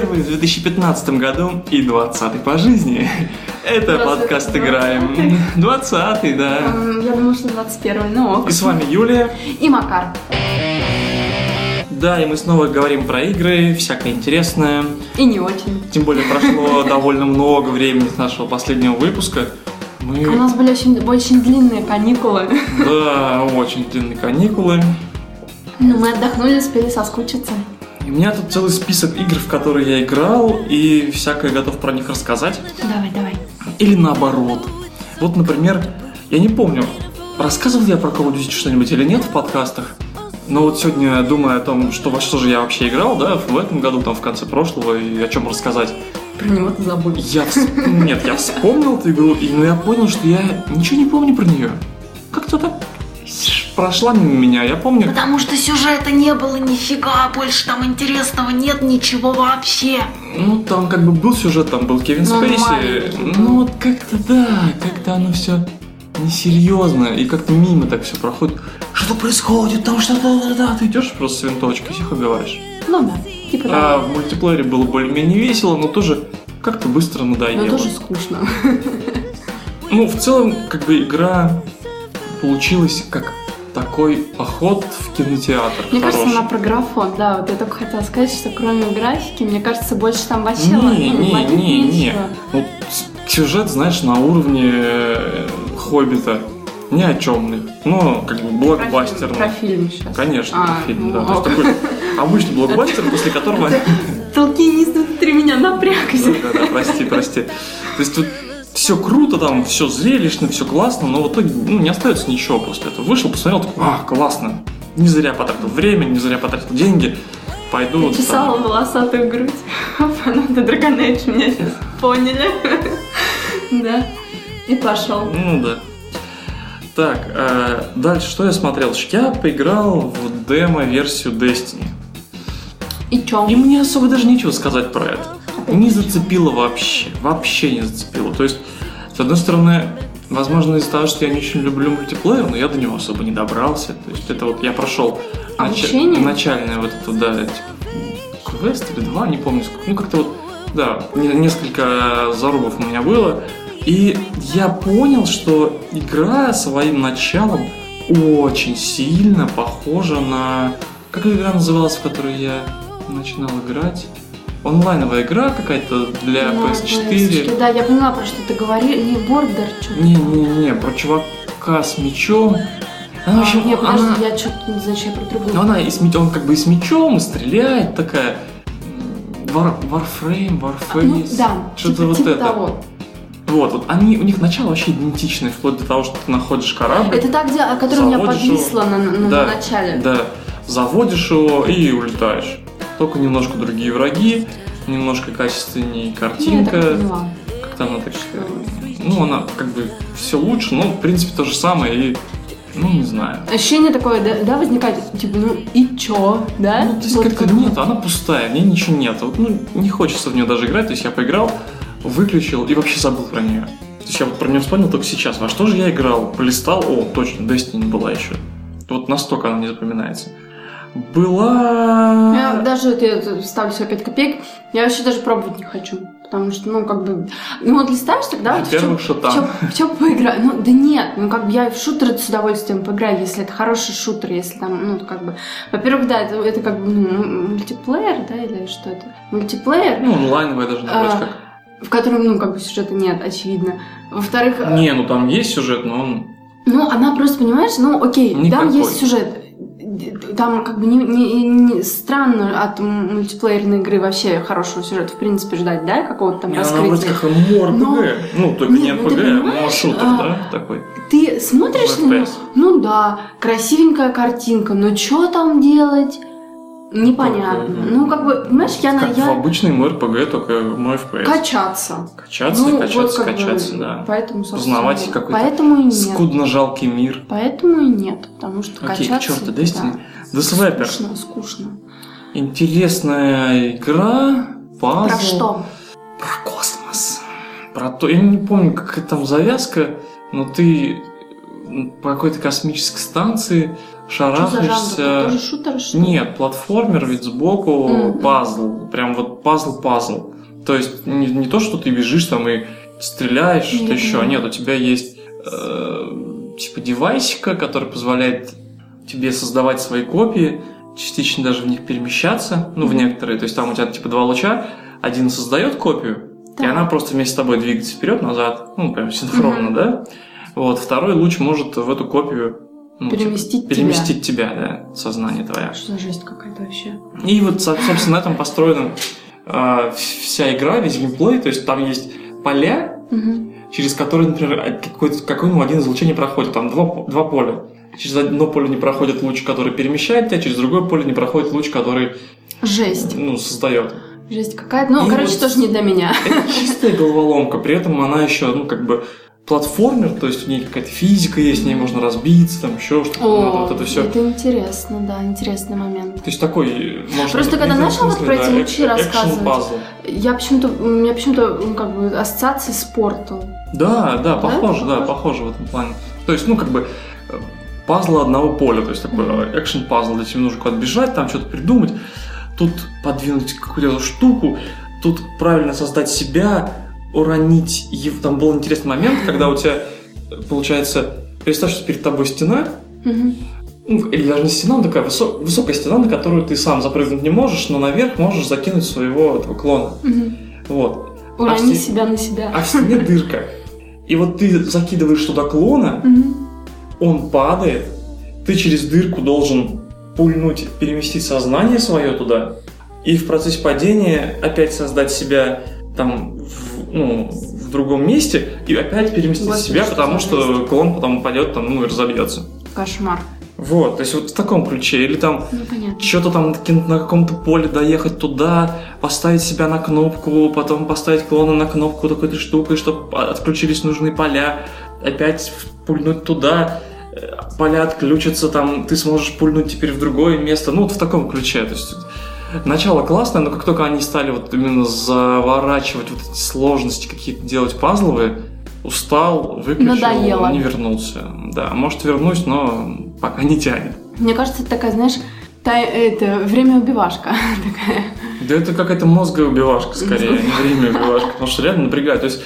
21 в 2015 году и 20 по жизни. Это 20-й, подкаст «Играем». 20 да. Я думала, что 21 ну ок. И с вами Юлия. И Макар. Да, и мы снова говорим про игры, всякое интересное. И не очень. Тем более прошло довольно много времени с нашего последнего выпуска. У Мы, нас были очень, очень длинные каникулы. да, очень длинные каникулы. Но мы отдохнули, успели соскучиться. И у меня тут целый список игр, в которые я играл, и всякое готов про них рассказать. Давай, давай. Или наоборот. Вот, например, я не помню, рассказывал я про Call of Duty что-нибудь или нет в подкастах. Но вот сегодня, думая о том, что во что же я вообще играл, да, в этом году, там, в конце прошлого, и о чем рассказать, Про него ты забыл. я вс- Нет, я вспомнил эту игру, и но я понял, что я ничего не помню про нее. Как-то так прошла мимо меня, я помню. Потому что сюжета не было нифига, больше там интересного нет ничего вообще. Ну, там как бы был сюжет, там был Кевин Ну, Спейси. Ну, вот как-то да, как-то оно все несерьезно, и как-то мимо так все проходит. Что происходит? Там что-то, да, да, ты идешь просто с винтовочкой, тихо говоришь. Ну да, типа А в мультиплеере было более-менее весело, но тоже как-то быстро Но надоело. тоже скучно. Ну, в целом, как бы игра получилась как такой поход в кинотеатр. Мне кажется, хороший. она про графон, да, вот я только хотела сказать, что кроме графики, мне кажется, больше там вообще Не, не, не, не. Вот сюжет, знаешь, на уровне э, Хоббита. Ни о чем. Ну, как бы блокбастерный. Про фильм сейчас. Конечно, А, про фильм, да. ну, То есть такой обычный блокбастер, после которого... Толкинист внутри меня напрягся. Да, да, прости, прости. То есть тут все круто, там все зрелищно, все классно, но в итоге ну, не остается ничего после этого. Вышел, посмотрел, такой, а, классно. Не зря потратил время, не зря потратил деньги. Пойду. вот Чесала там. волосатую грудь. Фанаты Age меня сейчас поняли. Да. И пошел. Ну да. Так, э, дальше что я смотрел? Я поиграл в демо-версию Destiny. И чё? И мне особо даже нечего сказать про это. Не зацепило вообще. Вообще не зацепило. То есть, с одной стороны, возможно, из-за того, что я не очень люблю мультиплеер, но я до него особо не добрался. То есть, это вот я прошел Обучение? начальное вот это, да, типа, квест или два, не помню. сколько. Ну, как-то вот, да, не- несколько зарубов у меня было. И я понял, что игра своим началом очень сильно похожа на... Как игра называлась, в которую я начинал играть? Онлайновая игра какая-то для Ну, PS4. Да, я поняла, про что ты говорил. Не, бордер, что-то. Не-не-не, про чувака с мечом. Она, в общем, А, Нет, подожди, она, я что-то не знаю, что я про другую. ну, она и с, он как бы и с мечом, и стреляет такая. War, Warframe, Warface. Ну, да, что-то типа, вот типа это. того. Вот, вот они, у них начало вообще идентичное, вплоть до того, что ты находишь корабль. Это та, где, которая у меня подвисла его. на, на- на Да, начале. Да, заводишь его и улетаешь. Только немножко другие враги, немножко качественнее Ну, картинка. поняла. Как-то она так... Ну, она как бы все лучше, но в принципе то же самое и... Ну, не знаю. Ощущение такое, да, да, возникает, типа, ну и чё, да? Ну, то есть Вот как-то как нет, она пустая, в ней ничего нет. Вот, ну, не хочется в нее даже играть. То есть я поиграл, выключил и вообще забыл про нее. То есть я вот про нее вспомнил только сейчас. Во что же я играл? Полистал, о, точно, Destiny была еще. Вот настолько она не запоминается. Была... Я даже вот я ставлю себе 5 копеек, я вообще даже пробовать не хочу. Потому что, ну, как бы... Ну, вот листаешь тогда... вот в шутан. в чё- В чё поиграю? Ну, да нет, ну, как бы я в шутер с удовольствием поиграю, если это хороший шутер, если там, ну, как бы... Во-первых, да, это, это как бы, ну, мультиплеер, да, или что это? Мультиплеер, Ну, онлайновая даже наоборот, А, как. в котором, ну, как бы сюжета нет, очевидно. Во-вторых, э, Не, ну там есть сюжет, но он... Ну, она просто, понимаешь, ну, окей, Никакой. там есть сюжет. Там как бы не, не- не странно от мультиплеерной игры вообще хорошего сюжета, в принципе, ждать, да, какого-то там Не, она вроде раскрытия. как МОРПГ. Но- Ну, только не Нет, ну ты РПГ, но понимаешь, шутер, а, да, такой. Ты смотришь на FPS. ну да, красивенькая картинка, но что там делать? Непонятно. Только, Ну, как бы, понимаешь, я Как в я обычный РПГ, только мой FPS. качаться. Качаться, Ну, качаться, вот как бы, качаться, да. Поэтому, Познавать какой-то Поэтому и нет. Скудно жалкий мир. Поэтому и нет, потому что Окей, к качаться... черту, да. Destiny. The Slapper. Скучно, скучно. Интересная игра, пазл. Про что? Про космос. Про то, я не помню, какая там завязка, но ты по какой-то космической станции Шарахаешься. шутер, что? Нет, платформер ведь сбоку Мгм. пазл. Прям вот пазл-пазл. То есть не, не то, что ты бежишь там и стреляешь, что Нет, еще. нет. Нет, у тебя есть э, типа девайсика, который позволяет тебе создавать свои копии, частично даже в них перемещаться, ну, в Мгм. некоторые. То есть там у тебя типа два луча, один создает копию, и Так. она просто вместе с тобой двигается вперед-назад, ну, прям синхронно, Мгм. да? Вот, второй луч может в эту копию ну, типа, Переместить тебя. переместить тебя, да, сознание твое. Что за жесть какая-то вообще? И вот, со- собственно, на этом построена э, вся игра, весь геймплей. То есть там есть поля, Мгм. через которые, например, какой-то, какой-нибудь один из лучей не проходит. Там два, два поля. Через одно поле не проходит луч, который перемещает тебя, через другое поле не проходит луч, который Жесть. ну, создает. Жесть какая-то. Ну, И короче, вот- тоже не для меня. Это чистая головоломка, при этом она еще, ну, как бы платформер, то есть у нее какая-то физика есть, в ней можно разбиться, там еще что-то, надо вот это все. это интересно, да, интересный момент. То есть такой, можно... Просто когда в начал вот про эти да, лучи э- рассказывать. Я почему-то, у меня почему-то, ну, как бы, ассоциации с Портал. Да, да, похоже, да, Похоже? похоже в этом плане. То есть, ну, как бы э, пазлы одного поля, то есть такой Мгм. экшен пазл, где тебе нужно куда-то бежать, там что-то придумать, тут подвинуть какую-то штуку, тут правильно создать себя, уронить. И там был интересный момент, когда у тебя получается, представь, что перед тобой стена, ну, или даже не стена, но такая высо- высокая стена, на которую ты сам запрыгнуть не можешь, но наверх можешь закинуть своего этого клона. Вот. Урони все- себя на себя. А в стене дырка. И вот ты закидываешь туда клона, он падает, ты через дырку должен пульнуть, переместить сознание свое туда, и в процессе падения опять создать себя там в, ну, в другом месте и опять переместить Господи, себя, потому что клон потом упадет там, ну и разобьется. Кошмар. Вот, то есть вот в таком ключе. Или там Ну, что-то там на каком-то поле доехать туда, поставить себя на кнопку, потом поставить клона на кнопку такой-то штукой, чтобы отключились нужные поля, опять пульнуть туда, э, поля отключатся, там ты сможешь пульнуть теперь в другое место. Ну, вот в таком ключе. То есть начало классное, но как только они стали вот именно заворачивать вот эти сложности какие-то делать пазловые, устал, выключил, Надоело. не вернулся. Да, может вернусь, но пока не тянет. Мне кажется, это такая, знаешь, тай- это время убивашка такая. Да это какая-то мозговая убивашка скорее, а не время убивашка, потому что реально напрягает. То есть,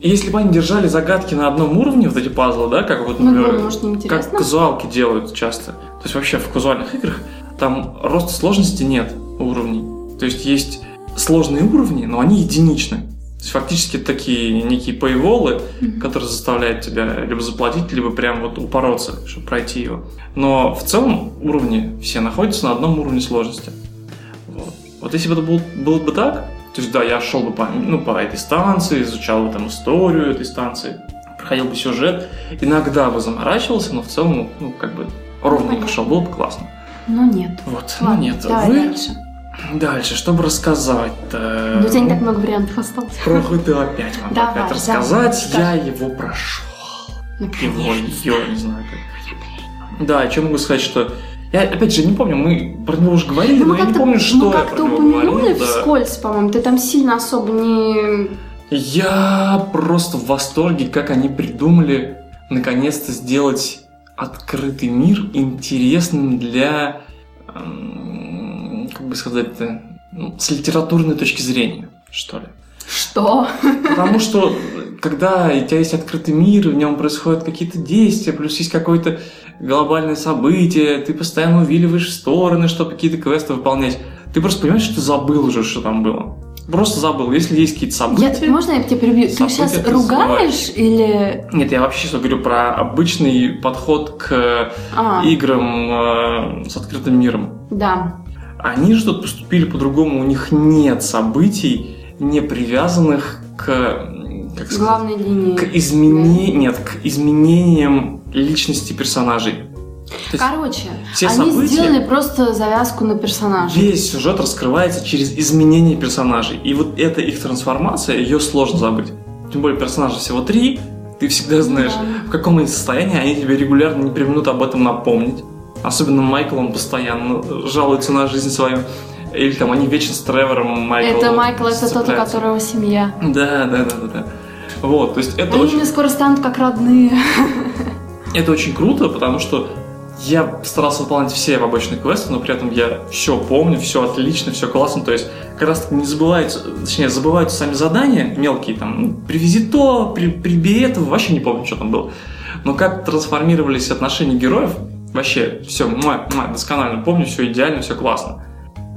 если бы они держали загадки на одном уровне, вот эти пазлы, да, как вот, Ну, например, может, как казуалки делают часто. То есть вообще в казуальных играх там роста сложности нет уровней. То есть есть сложные уровни, но они единичны. То есть фактически такие некие пейволы, Мгм. которые заставляют тебя либо заплатить, либо прям вот упороться, чтобы пройти его. Но в целом уровни все находятся на одном уровне сложности. Вот, вот если бы это был, было бы так, то есть да, я шел бы по, ну, по этой станции, изучал бы там историю этой станции, проходил бы сюжет, иногда бы заморачивался, но в целом, ну, как бы ровненько шел, было бы классно. Ну, нет. Вот, Ладно, ну нет. давай Вы дальше. дальше, чтобы рассказать-то... Ну, у тебя не так много вариантов осталось. Про GTA 5 могу Давай, опять давай, рассказать. Я его прошел. Ну, Его, ее, не знаю как. Да, что могу сказать, что... Я, опять же, не помню, мы про него уже говорили, Ну, но я не помню, что мы как-то упомянули да. вскользь, по-моему. Ты там сильно особо не... Я просто в восторге, как они придумали наконец-то сделать открытый мир интересным для, эм, как бы сказать-то, ну, с литературной точки зрения, что ли. Что? Потому что, когда у тебя есть открытый мир, в нем происходят какие-то действия, плюс есть какое-то глобальное событие, ты постоянно увиливаешь в стороны, чтобы какие-то квесты выполнять. Ты просто понимаешь, что ты забыл уже, что там было. Просто забыл. Если есть какие-то события... Я, можно я тебя перебью? Ты сейчас ты ругаешь или... Нет, я вообще сейчас говорю про обычный подход к А, играм э, с открытым миром. да. Они же тут поступили по-другому, у них нет событий, не привязанных к, как сказать, Главной линии. к измене... нет, к изменениям личности персонажей. Есть Короче, все они события, сделали просто завязку на персонажа. весь сюжет раскрывается через изменение персонажей. И вот эта их трансформация, ее сложно забыть. Тем более персонажей всего три, ты всегда знаешь, Да. в каком они состоянии, они тебе регулярно не применут об этом напомнить. Особенно Майкл, он постоянно жалуется на жизнь свою. Или там они вечно с Тревором Майкл Это Майкл, это тот, у которого семья. Да, да, да, да, да. Вот, то есть это Они очень, мне скоро станут как родные. это очень круто, потому что я старался выполнять все побочные квесты, но при этом я все помню, все отлично, все классно. То есть как раз не забываются, точнее, забываются сами задания мелкие, там, ну, привези то, при, прибери это, вообще не помню, что там было. Но как трансформировались отношения героев, вообще все, муа, муа, досконально помню, все идеально, все классно.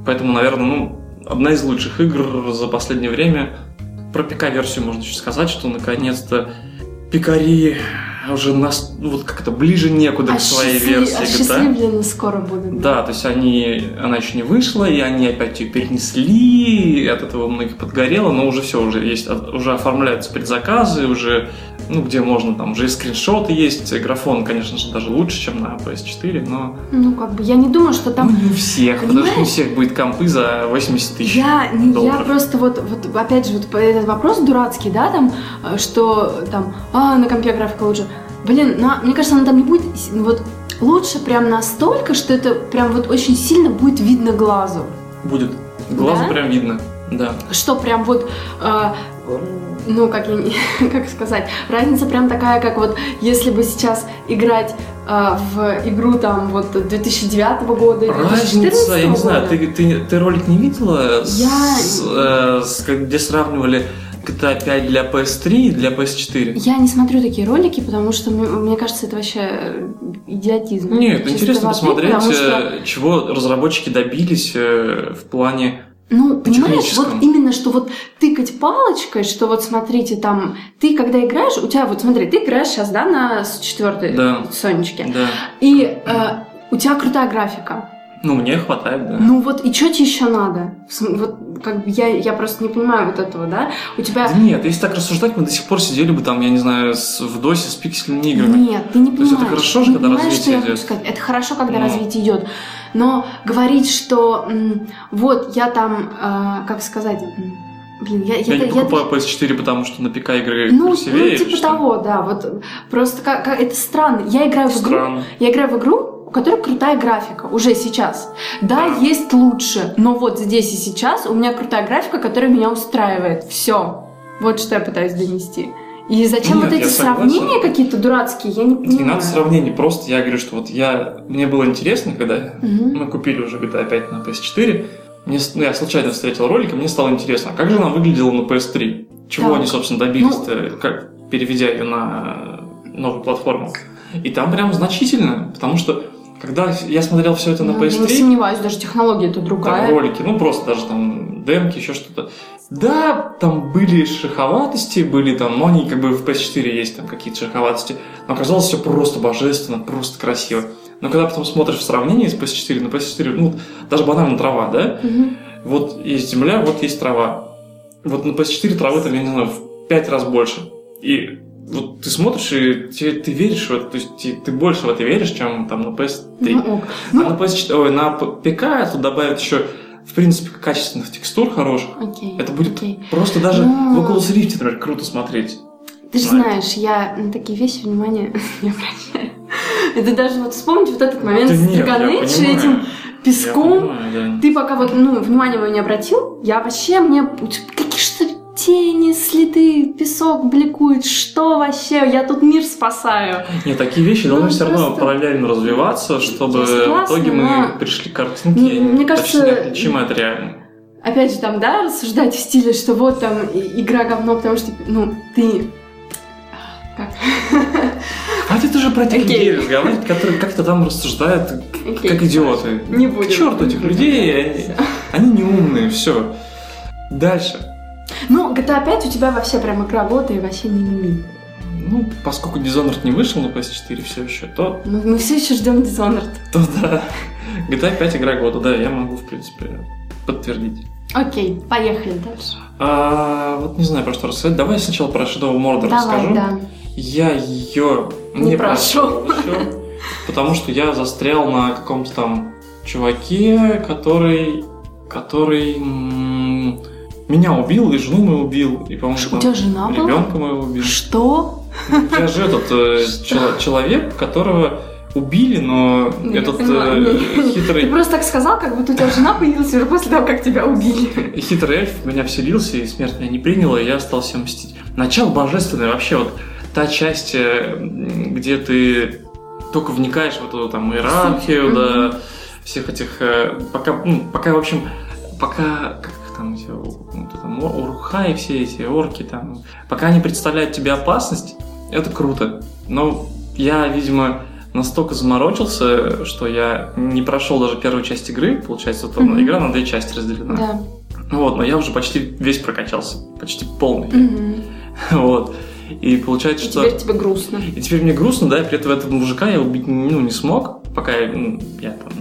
Поэтому, наверное, ну, одна из лучших игр за последнее время. Про ПК-версию можно еще сказать, что наконец-то пикари уже нас, ну, вот как-то ближе некуда к своей Осчастли- версии GTA. осчастливлены скоро будут. Да, то есть они, она еще не вышла, и они опять ее перенесли, и от этого многих подгорело, но уже все, уже есть, уже оформляются предзаказы, уже, ну, где можно, там, уже и скриншоты есть, графон, конечно же, даже лучше, чем на PS4, но Ну, как бы, я не думаю, что там... ну, не у всех, потому что не у Понимаешь? всех будет компы за 80 тысяч Я, не- я долларов. просто вот, вот, опять же, вот этот вопрос дурацкий, да, там, э, что там, а, на компе графика лучше. Блин, на- мне кажется, она там не будет с- вот лучше прям настолько, что это прям вот очень сильно будет видно глазу. Будет. Глазу Да? прям видно, да. Что прям вот, э, ну, как, я как сказать, разница прям такая, как вот если бы сейчас играть э, в игру там вот 2009 года или 2014 Разница, я не знаю, года. ты, ты, ты ролик не видела, с- Я- э, с- как- где сравнивали GTA 5 для PS3 и для PS4? Я не смотрю такие ролики, потому что мне, мне кажется, это вообще э, идиотизм. Нет, интересно воды, посмотреть, потому что, э, чего разработчики добились э, в плане... ну, понимаешь, вот именно, что вот тыкать палочкой, что вот смотрите, там, ты когда играешь, у тебя вот смотри, ты играешь сейчас, да, на четвертой Да. Сонечке, Да. и э, у тебя крутая графика. Ну, мне хватает, да. Ну вот, и что тебе еще надо? Вот, как бы я, я просто не понимаю вот этого, да? У тебя... Да нет, если так рассуждать, мы до сих пор сидели бы там, я не знаю, с, в досе с пиксельными играми. Нет, ты не То есть понимаешь. это хорошо же, не когда понимаешь, развитие идет. Это хорошо, когда Ну. развитие идет. Но говорить, что вот я там, э, как сказать, блин, я, Я, я- не я- покупаю PS4, потому что на ПК игры ну, красивее ну, типа того, да, вот просто как, как- это странно. Я играю в игру, Странно. я играю в игру, у которой крутая графика уже сейчас. Да, Да. есть лучше, но вот здесь и сейчас у меня крутая графика, которая меня устраивает. Все. Вот что я пытаюсь донести. И зачем Нет, вот эти сравнения какие-то дурацкие, я не понимаю. Не надо сравнений, просто я говорю, что вот я... Мне было интересно, когда Мгм. мы купили уже GTA 5 на PS4, мне, ну, я случайно встретил ролик, и мне стало интересно, а как же она выглядела на PS3? Чего Так. они, собственно, добились-то, как переведя ее на новую платформу? И там прям значительно, потому что когда я смотрел все это на Ну, Я не PS3, сомневаюсь, даже технология это там другая. ролики, ну просто даже там демки, еще что-то. Да, там были шероховатости, были там, но они как бы в PS4 есть там какие-то шероховатости, но оказалось все просто божественно, просто красиво. Но когда потом смотришь в сравнении с PS4, на PS4, ну, даже банально трава, да? Мгм. Вот есть земля, вот есть трава. Вот на PS4 травы там, я не знаю, в пять раз больше. И вот ты смотришь, и тебе- ты веришь в это, то есть ты, ты больше в это веришь, чем там на PS3. Ну, ок. А на, PS4, ой, на ПК тут добавят еще, в принципе, качественных текстур хороших. Окей. Это будет окей. просто даже Ну. в Oculus Rift, например, круто смотреть. Ты же знаешь, я на такие вещи внимания не обращаю. Это даже вот вспомнить вот этот момент с понимаю. этим песком. понимаю, да. Ты пока вот, ну, внимание мое не обратил, я вообще, мне какие что тени, следы, песок бликует, что вообще, я тут мир спасаю. Нет, такие вещи Ну, должны все равно параллельно развиваться, чтобы согласна, в итоге мы но- пришли к картинке Мне- мне кажется- почти неотличимой от реальной. Опять же, там, да, рассуждать в стиле, что вот там игра говно, потому что, ну, ты... Как? Хватит уже про Окей. людей разговаривать, которые как-то там рассуждают как идиоты. Не будем. К черту этих людей, они, они не умные, все. Дальше. Ну, GTA 5 у тебя вообще прям игра года и вообще не мими. Ну, поскольку Dishonored не вышел на PS4 все еще, то, Мы, мы все еще ждем Dishonored. то да. GTA 5 игра года, да, я могу, в принципе, подтвердить. Окей, поехали дальше. А, вот не знаю, про что рассказать. Давай сначала про Shadow Mordor Давай, расскажу. да. Я ее Не не, прошел. прошел потому что я застрял на каком-то там чуваке, который, который меня убил и жену мою убил, и, по-моему, У тебя жена была? ребенка моего убил. Что? Я же этот э, чел- человек, которого убили, но Ну, этот понимаю. э, Не- Ты хитрый, просто так сказал, как будто у тебя жена появилась уже после того, как тебя убили. хитрый эльф в меня вселился, и смерть меня не приняла, и я остался мстить. Начало божественное вообще, вот та часть, э, где ты только вникаешь в эту там иерархию, да, всех этих, э, пока, ну, пока, в общем, пока, там эти, ну, там, урухаи все эти, орки там, пока они представляют тебе опасность, это круто. Но я, видимо, настолько заморочился, что я не прошел даже первую часть игры, получается, вот Мгм. игра на две части разделена. Да. Вот, но я уже почти весь прокачался, почти полный. Мгм. Вот. И получается, И что... теперь тебе грустно. И теперь мне грустно, да, и при этом этого мужика я убить ну, не смог, пока я, я там,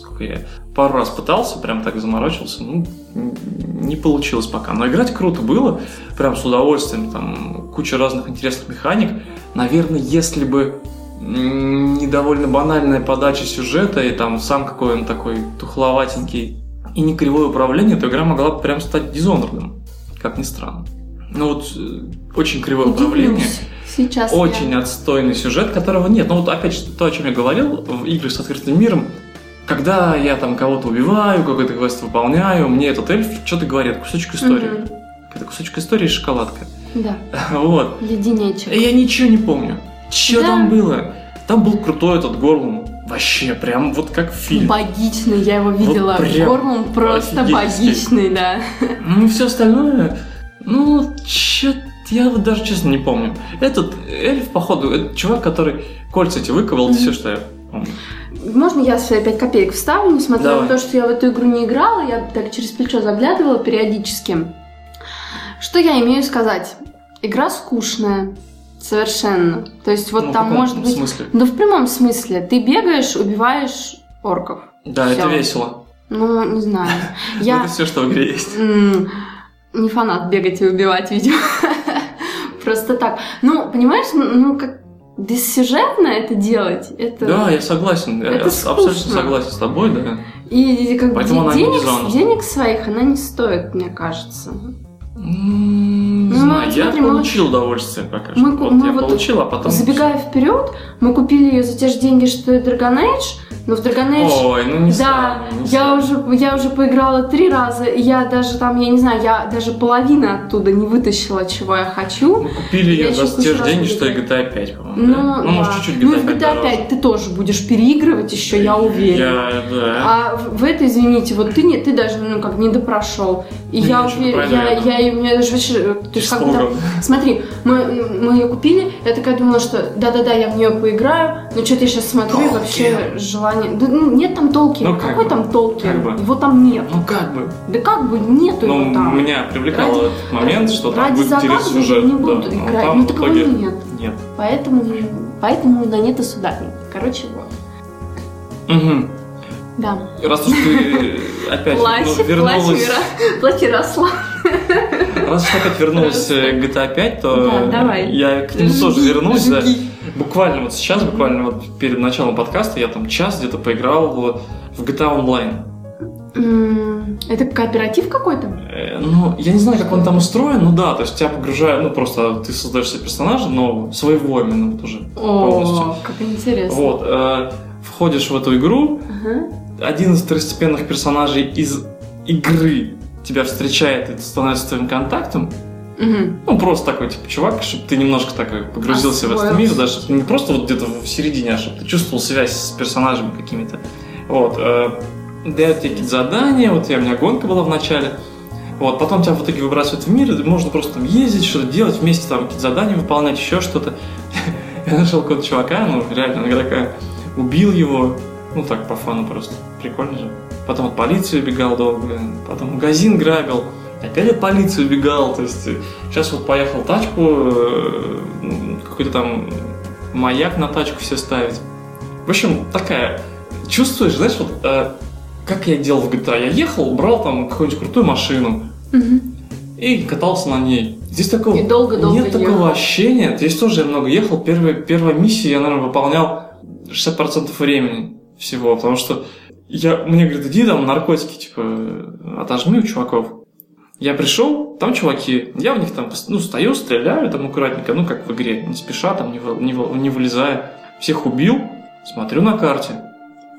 сколько я, пару раз пытался, прям так заморочился, ну, не получилось пока. Но играть круто было, прям с удовольствием, там, куча разных интересных механик. Наверное, если бы м, не довольно банальная подача сюжета и там сам какой он такой тухловатенький и не кривое управление, то игра могла бы прям стать дизонорным, как ни странно. Ну вот, э, очень кривое управление. Удивлюсь. Сейчас Очень отстойный сюжет, которого нет. Ну вот опять же, то, о чем я говорил, в играх с открытым миром, когда я там кого-то убиваю, какой-то квест выполняю, мне этот эльф что-то говорит, кусочек истории. Мгм. Это кусочек истории и шоколадка. Да, Вот. леденечек. И я ничего не помню. Что Да. там было? Там был крутой этот Горлум. Вообще, прям вот как в фильме. Богичный, я его видела. прям Горлум просто богичный, да. Ну, все остальное, ну, чё я вот даже честно не помню. Этот эльф, походу, это чувак, который кольца эти выковал, это все, что я помню. Можно я свои 5 копеек вставлю, несмотря Давай. на то, что я в эту игру не играла, я так через плечо заглядывала периодически. Что я имею сказать? Игра скучная. Совершенно. То есть вот Ну, там может быть... смысле? Ну, в прямом смысле. Ты бегаешь, убиваешь орков. Да, это Всё. весело. Ну, не знаю. Я Это все, что в игре есть. не фанат бегать и убивать, видео. Просто так. Ну, понимаешь, ну, как бессюжетно это делать, это... Да, я согласен. Я Это абсолютно скучно. согласен с тобой, да. И как бы Поэтому денег, денег своих она не стоит, мне кажется. Не Ну, знаю, вот я смотри, мы получил удовольствие пока что. мы Вот мы я вот получил, а потом... Забегая вперед, мы купили ее за те же деньги, что и Dragon Age, но в Dragon Age... Ой, ну не да, странно, не я странно. уже, я уже поиграла три раза, и я даже там, я не знаю, я даже половины оттуда не вытащила, чего я хочу. Мы купили Я ее за те же деньги, что и. GTA 5, по-моему. Ну, да? ну может, да. чуть-чуть Ну и GTA в 5 GTA дороже. 5 ты тоже будешь переигрывать еще, я уверена. Я, да. А в в это, извините, вот ты не, ты даже, ну, как не допрошел. И Ну, я я уверена, я, это. я, и мне даже вообще, э, то есть как смотри, мы, мы ее купили, я такая думала, что да-да-да, я в нее поиграю, но что-то я сейчас смотрю, и вообще желание, да, ну, нет там толки, Ну, как какой бы. там толки, Как бы. его там нет. Ну как бы. Да как бы нету Ну, его там. меня привлекал Ради- этот момент, что там Ради будет я сюжет. не да. буду Но играть, ну в такого итоге нет. Нет. Поэтому, поэтому на нет и суда нет. Короче, вот. Мгм. Да. Раз уж ты опять Плачь, ну, вернулась, Мира. Плачь, Ярослав. раз уж опять вернулась э, к GTA 5, то Да, давай. я к нему тоже Жги, вернусь. да. Буквально вот сейчас, буквально вот перед началом подкаста, я там час где-то поиграл в, GTA Online. Это кооператив какой-то? Э, Ну, я не знаю, как он там устроен, ну да, то есть тебя погружают, ну просто ты создаешь себе персонажа, но своего именно вот уже полностью. О, как интересно. Вот, э, входишь в эту игру, Ага. один из второстепенных персонажей из игры тебя встречает и становится твоим контактом. Мгм. Ну, просто такой, типа, чувак, чтобы ты немножко так э, погрузился в этот мир, да, чтобы не просто вот где-то в середине, а чтобы ты чувствовал связь с персонажами какими-то. Вот. Э, дают тебе какие-то задания, вот я, у меня гонка была в начале. Вот, потом тебя в итоге выбрасывают в мир, и можно просто там ездить, что-то делать, вместе там какие-то задания выполнять, еще что-то. Я нашел какого-то чувака, ну, реально, игрока, убил его, ну, так, по фану просто. Прикольно же. Потом от полиции убегал долго, потом магазин грабил, опять от полиции убегал, то есть сейчас вот поехал тачку, э, какой-то там маяк на тачку все ставить. В общем, такая, чувствуешь, знаешь, вот э, как я делал в GTA, я ехал, брал там какую-нибудь крутую машину Мгм. и катался на ней. Здесь такого И долго-долго нет ехал. такого ощущения. Здесь тоже я много ехал. Первая, первая миссия я, наверное, выполнял 60% времени всего, потому что я, мне говорят, иди там наркотики, типа, отожми у чуваков. Я пришел, там чуваки, я в них там, ну, стою, стреляю там аккуратненько, ну, как в игре, не спеша, там, не, вы- не, вы- не вылезая. Всех убил, смотрю на карте,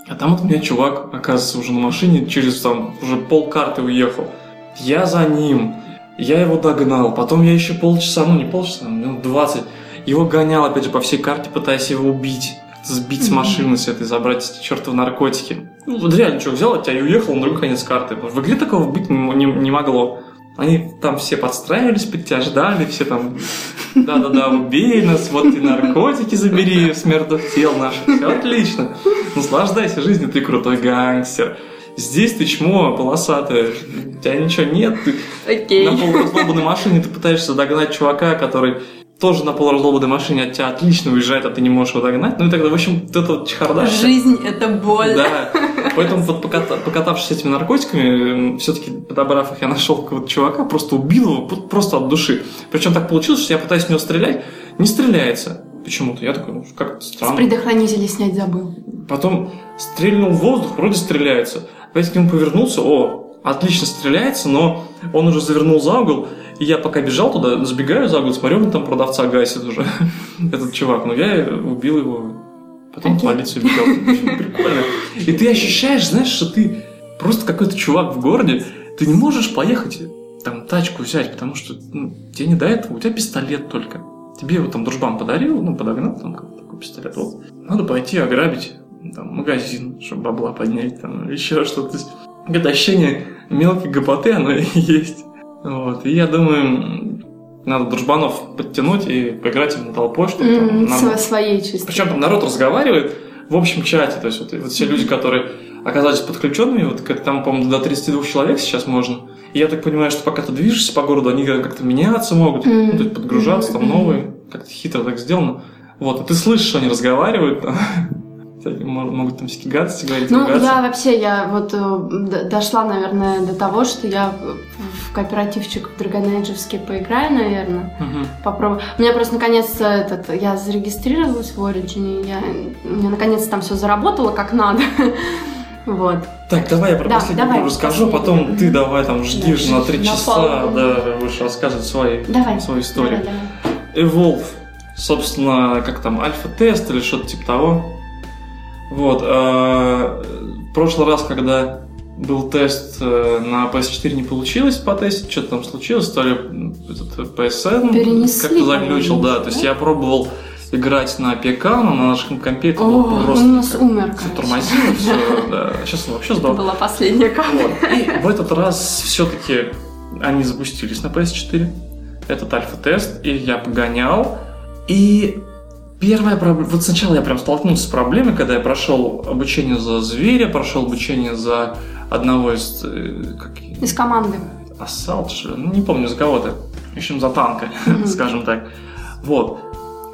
а там вот у меня чувак, оказывается, уже на машине через там уже пол карты уехал. Я за ним, я его догнал, потом я еще полчаса, ну не полчаса, минут 20, его гонял опять же по всей карте, пытаясь его убить. сбить с машины с этой, забрать чертовы наркотики. Ну, вот реально, что, взял от тебя и уехал на другой конец карты. В игре такого быть не, не- не могло. Они там все подстраивались под тебя, ждали, все там, да-да-да, убей нас, вот и наркотики забери с мертвых тел наших. Все отлично. Наслаждайся жизнью, ты крутой гангстер. Здесь ты чмо полосатое, у тебя ничего нет, ты Окей. на полураздолбанной машине ты пытаешься догнать чувака, который тоже на полураздолбанной машине от тебя отлично уезжает, а ты не можешь его догнать. Ну и тогда, в общем, вот это чехарда. Жизнь — это боль. Да. Поэтому вот поката- покатавшись этими наркотиками, все-таки подобрав их, я нашел какого-то чувака, просто убил его просто от души. Причем так получилось, что я пытаюсь в него стрелять, не стреляется почему-то. Я такой, ну, как-то С странно. предохранителей снять забыл. Потом стрельнул в воздух, вроде стреляется. Опять к нему повернулся, о, отлично стреляется, но он уже завернул за угол, и я пока бежал туда, забегаю за угол, смотрю, он там продавца гасит уже, этот чувак. Но я убил его, потом Окей. полицию бегал. Очень прикольно. И ты ощущаешь, знаешь, что ты просто какой-то чувак в городе, ты не можешь поехать там тачку взять, потому что ну, тебе не до этого, у тебя пистолет только. Тебе его там дружбан подарил, ну, подогнал там такой пистолет. Вот. Надо пойти ограбить там, магазин, чтобы бабла поднять, там, еще что-то. Это ощущение мелкой гопоты, оно и есть. Вот. И я думаю, надо дружбанов подтянуть и поиграть им на толпой, чтобы там М, нам- сво- Своей чисто. причем там народ разговаривает в общем чате, то есть вот, вот все люди, которые оказались подключенными, вот как там, по-моему, до 32 человек сейчас можно. И я так понимаю, что пока ты движешься по городу, они как-то меняться могут, Мгм. ну, то есть подгружаться, там Мгм. новые, как-то хитро так сделано. Вот, и ты слышишь, что они разговаривают, там, могут там всякие гадости говорить, Ну, ругаться. я вообще, я вот э, дошла, наверное, до того, что я в- кооперативчик в Драгонэйджевский поиграю, наверное. Мгм. Попробую. У меня просто наконец-то этот, я зарегистрировалась в Origin, я, у меня наконец-то там все заработало как надо. Вот. Так, давай я про Да, последний давай, расскажу, последний. потом ты давай там жги Да, на три часа, да, будешь рассказывать свои, Давай. свою историю. Давай, давай. Evolve, собственно, как там, альфа-тест или что-то типа того. Вот. а, В прошлый раз, когда был тест э, на PS4 не получилось потестить, что-то там случилось, то ли этот PSN Перенесли, как-то заглючил, да. То есть я пробовал играть на ПК, но на нашем компе это было он просто у нас умер, все тормозило, все, да. Сейчас он вообще Это сдал. была последняя капля. Вот. И в этот раз все-таки они запустились на PS4. Этот альфа-тест, и я погонял. И первая проблема... Вот сначала я прям столкнулся с проблемой, когда я прошел обучение за зверя, прошел обучение за одного из... э, Как... Из команды. Ассалт, что ли? Ну, не помню, за кого-то. В общем, за танка, Мгм. скажем так. Вот.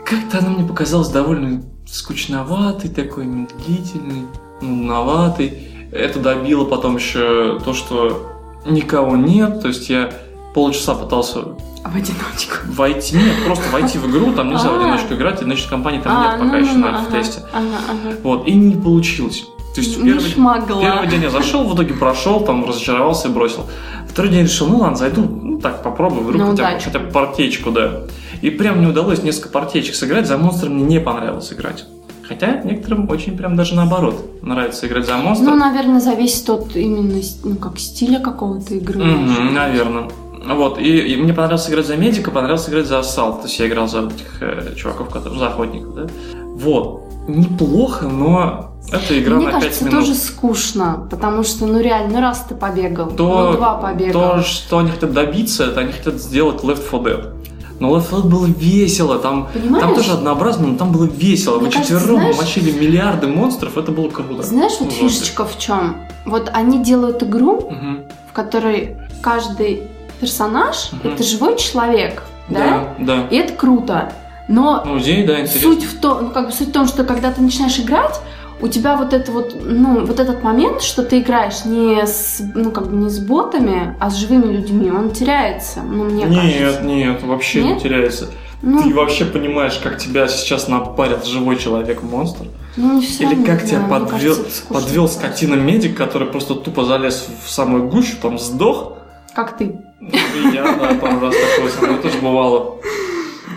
Как-то она мне показалась довольно скучноватой, такой медлительной, нудноватой. Это добило потом еще то, что никого нет. То есть я полчаса пытался В одиночку. войти, нет, просто войти в игру, там нельзя в А. одиночку играть, иначе компании там А, нет пока ну, еще ну, на ага. Вот, и не получилось. То есть в Не первый, шмогла. Первый день я зашел, в итоге прошел, там разочаровался и бросил. Второй день решил, ну ладно, зайду, ну так попробую, вдруг На хотя хотя бы партеечку, да. И прям мне удалось несколько партеечек сыграть, за монстра мне не понравилось играть. Хотя некоторым очень прям даже наоборот нравится играть за монстра. Ну, наверное, зависит от именно ну, как стиля какого-то игры. Мгм, наверное. Вот, и, и мне понравилось играть за медика, понравилось играть за ассалт. То есть я играл за этих э, чуваков, которые за охотников, да. Вот. Неплохо, но это игра Мне на 5 кажется, минут. тоже скучно, потому что, ну реально, ну раз ты побегал, то, ну два побегал. то, что они хотят добиться, это они хотят сделать Left 4 Dead. Но Left 4 Dead было весело, там, Понимаешь? там тоже однообразно, но там было весело. Вы Мне кажется, четвером знаешь- мочили миллиарды монстров, это было круто. Знаешь, вот фишечка в чем? Вот они делают игру, Мгм. в которой каждый персонаж Мгм. это живой человек, да? Да, да. И это круто. Но Ну, идея, да, интересно. суть в том, ну, как бы суть в том, что когда ты начинаешь играть, у тебя вот это вот, ну, вот этот момент, что ты играешь не с, ну, как бы не с ботами, а с живыми людьми, он теряется, ну, мне Нет, кажется. нет, вообще не Нет? теряется. Ну, Ты вообще понимаешь, как тебя сейчас напарит живой человек-монстр? ну, не всё Или как не тебя знаю, подвел, кажется, скучно. подвел скотина-медик, который просто тупо залез в самую гущу, там сдох, Как ты. И я, да, пару раз такое со мной тоже бывало.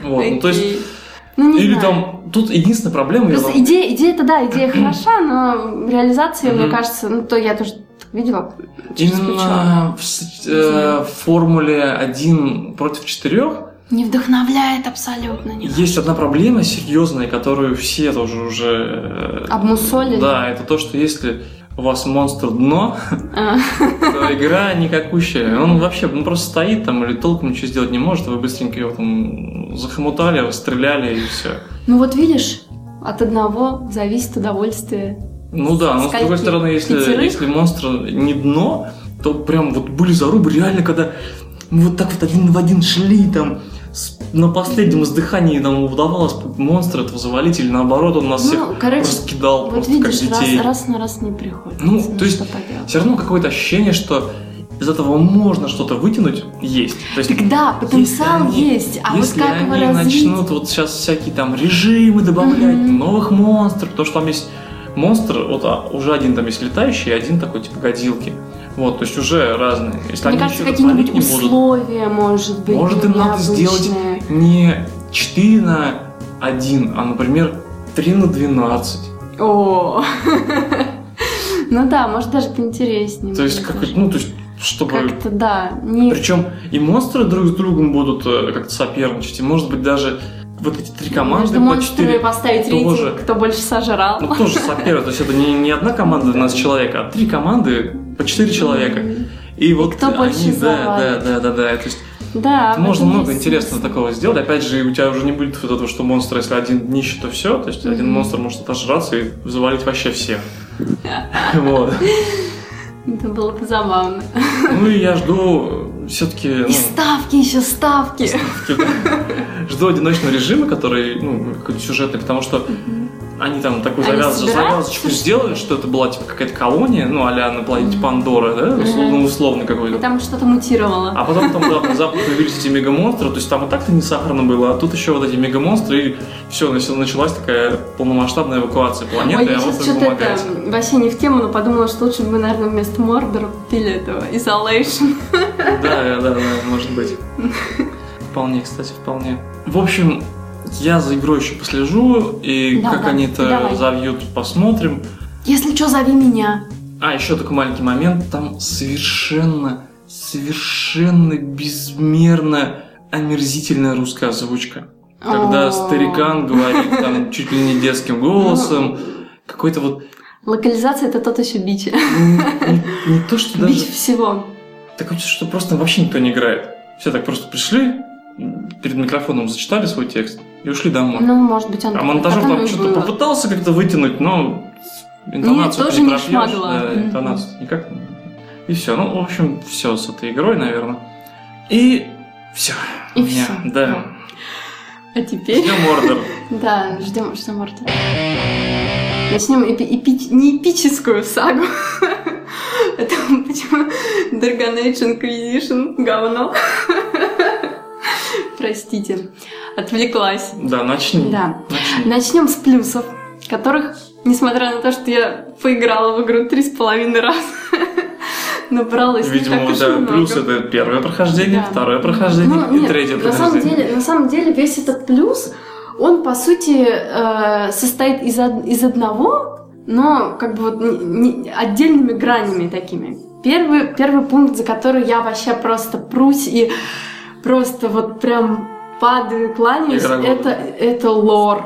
Вот, ну то есть. Ну, не или знаю. там, тут единственная проблема, Просто вам- идея, идея это да, идея хороша, но реализация, мне кажется, ну то я тоже видела. именно в, э, в формуле один против четырех Не вдохновляет абсолютно. Не. Есть одна проблема серьезная, которую все тоже уже... э, Обмусолили? Да, это то, что если у вас монстр дно, А, то игра никакущая. Он вообще ну, просто стоит там или толком ничего сделать не может, вы быстренько его там захомутали, стреляли и все. Ну вот видишь, от одного зависит удовольствие. Ну да, но с другой стороны, если, Пятерых? если монстр не дно, то прям вот были зарубы реально, когда мы вот так вот один в один шли там, на последнем издыхании нам удавалось монстра этого завалить, или наоборот, он нас всех Ну, короче, раскидал вот просто видишь, как раз, детей. раз на раз не приходит. Ну, то есть- поделать. Все равно какое-то ощущение, что из этого можно что-то вытянуть, есть. То есть, Так да, потенциал если они- есть, а вот если как его они развить? начнут вот сейчас всякие там режимы добавлять, Мгм. новых монстров, то что там есть монстр, вот а, уже один там есть летающий, один такой типа годилки. Вот, то есть уже разные. Если Мне кажется, какие-нибудь не будут, условия, может быть, может им надо сделать не 4 на 1, а, например, 3 на 12. О, ну да, может даже поинтереснее. То есть, как, ну, то есть, чтобы... Как-то да, не... Причем и монстры друг с другом будут э, как-то соперничать, и может быть даже вот эти три команды Между по 4 поставить тоже. рейтинг, кто больше сожрал. Ну, тоже соперят. То есть это не, не одна команда 12 человек, а три команды по 4 человека. И вот кто больше они, да, да, завалит. да, да, да. То есть Да, можно много есть интересного такого сделать. Опять же, у тебя уже не будет вот этого, что монстр, если один днище, то все. То есть один монстр может отожраться и завалить вообще всех. Вот. Это было бы забавно. Ну и я жду все-таки И ставки еще, ставки. жду одиночного режима, который, ну, какой-то сюжетный, потому что они там такую Они завяз- завязочку сделали, что это была типа какая-то колония, ну, а на планете Мгм. Пандора, да, условно, Мгм. условно И какой-то. там что-то мутировало. А потом там, да, внезапно появились эти мегамонстры, то есть там и так-то не сахарно было, а тут еще вот эти мегамонстры, и все, началась такая полномасштабная эвакуация планеты, Ой, а я вот сейчас им что-то помогать. это вообще не в тему, но подумала, что лучше бы мы, наверное, вместо Мордора купили этого Isolation. Да, да, да, может быть. Вполне, кстати, вполне. В общем, я за игрой еще послежу, и Да, как да, они это завьют, посмотрим. Если что, зови меня. А, еще такой маленький момент, там совершенно, совершенно безмерно омерзительная русская озвучка. Когда старикан говорит там чуть ли не детским голосом, какой-то вот Локализация это тот еще бич. не, не- то, что даже Бич всего. чувство, что просто вообще никто не играет. Все так просто пришли, перед микрофоном зачитали свой текст и ушли домой. Ну, может быть, он А монтажер там что-то было. попытался как-то вытянуть, но интонацию тоже ты не шмагала. да, интонацию никак. И все. Ну, в общем, все с этой игрой, наверное. И все. И всё. Да. А теперь... Ждем ордер. Да, ждем, ждем Ордера. Начнем эпи- эпи- не эпическую сагу. Это почему Dragon Age Inquisition говно. Простите, отвлеклась. Да, начни. Да. Начни. Начнем с плюсов, которых, несмотря на то, что я поиграла в игру три с половиной раза, набралась не Видимо, так уж и да, плюс это первое прохождение, Да. второе прохождение Ну, и нет, третье на самом прохождение. деле, на самом деле весь этот плюс, он по сути э, состоит из, из одного, но как бы вот не- не- отдельными гранями такими. Первый, первый пункт, за который я вообще просто прусь и просто вот прям падаю, кланяюсь, это, это лор.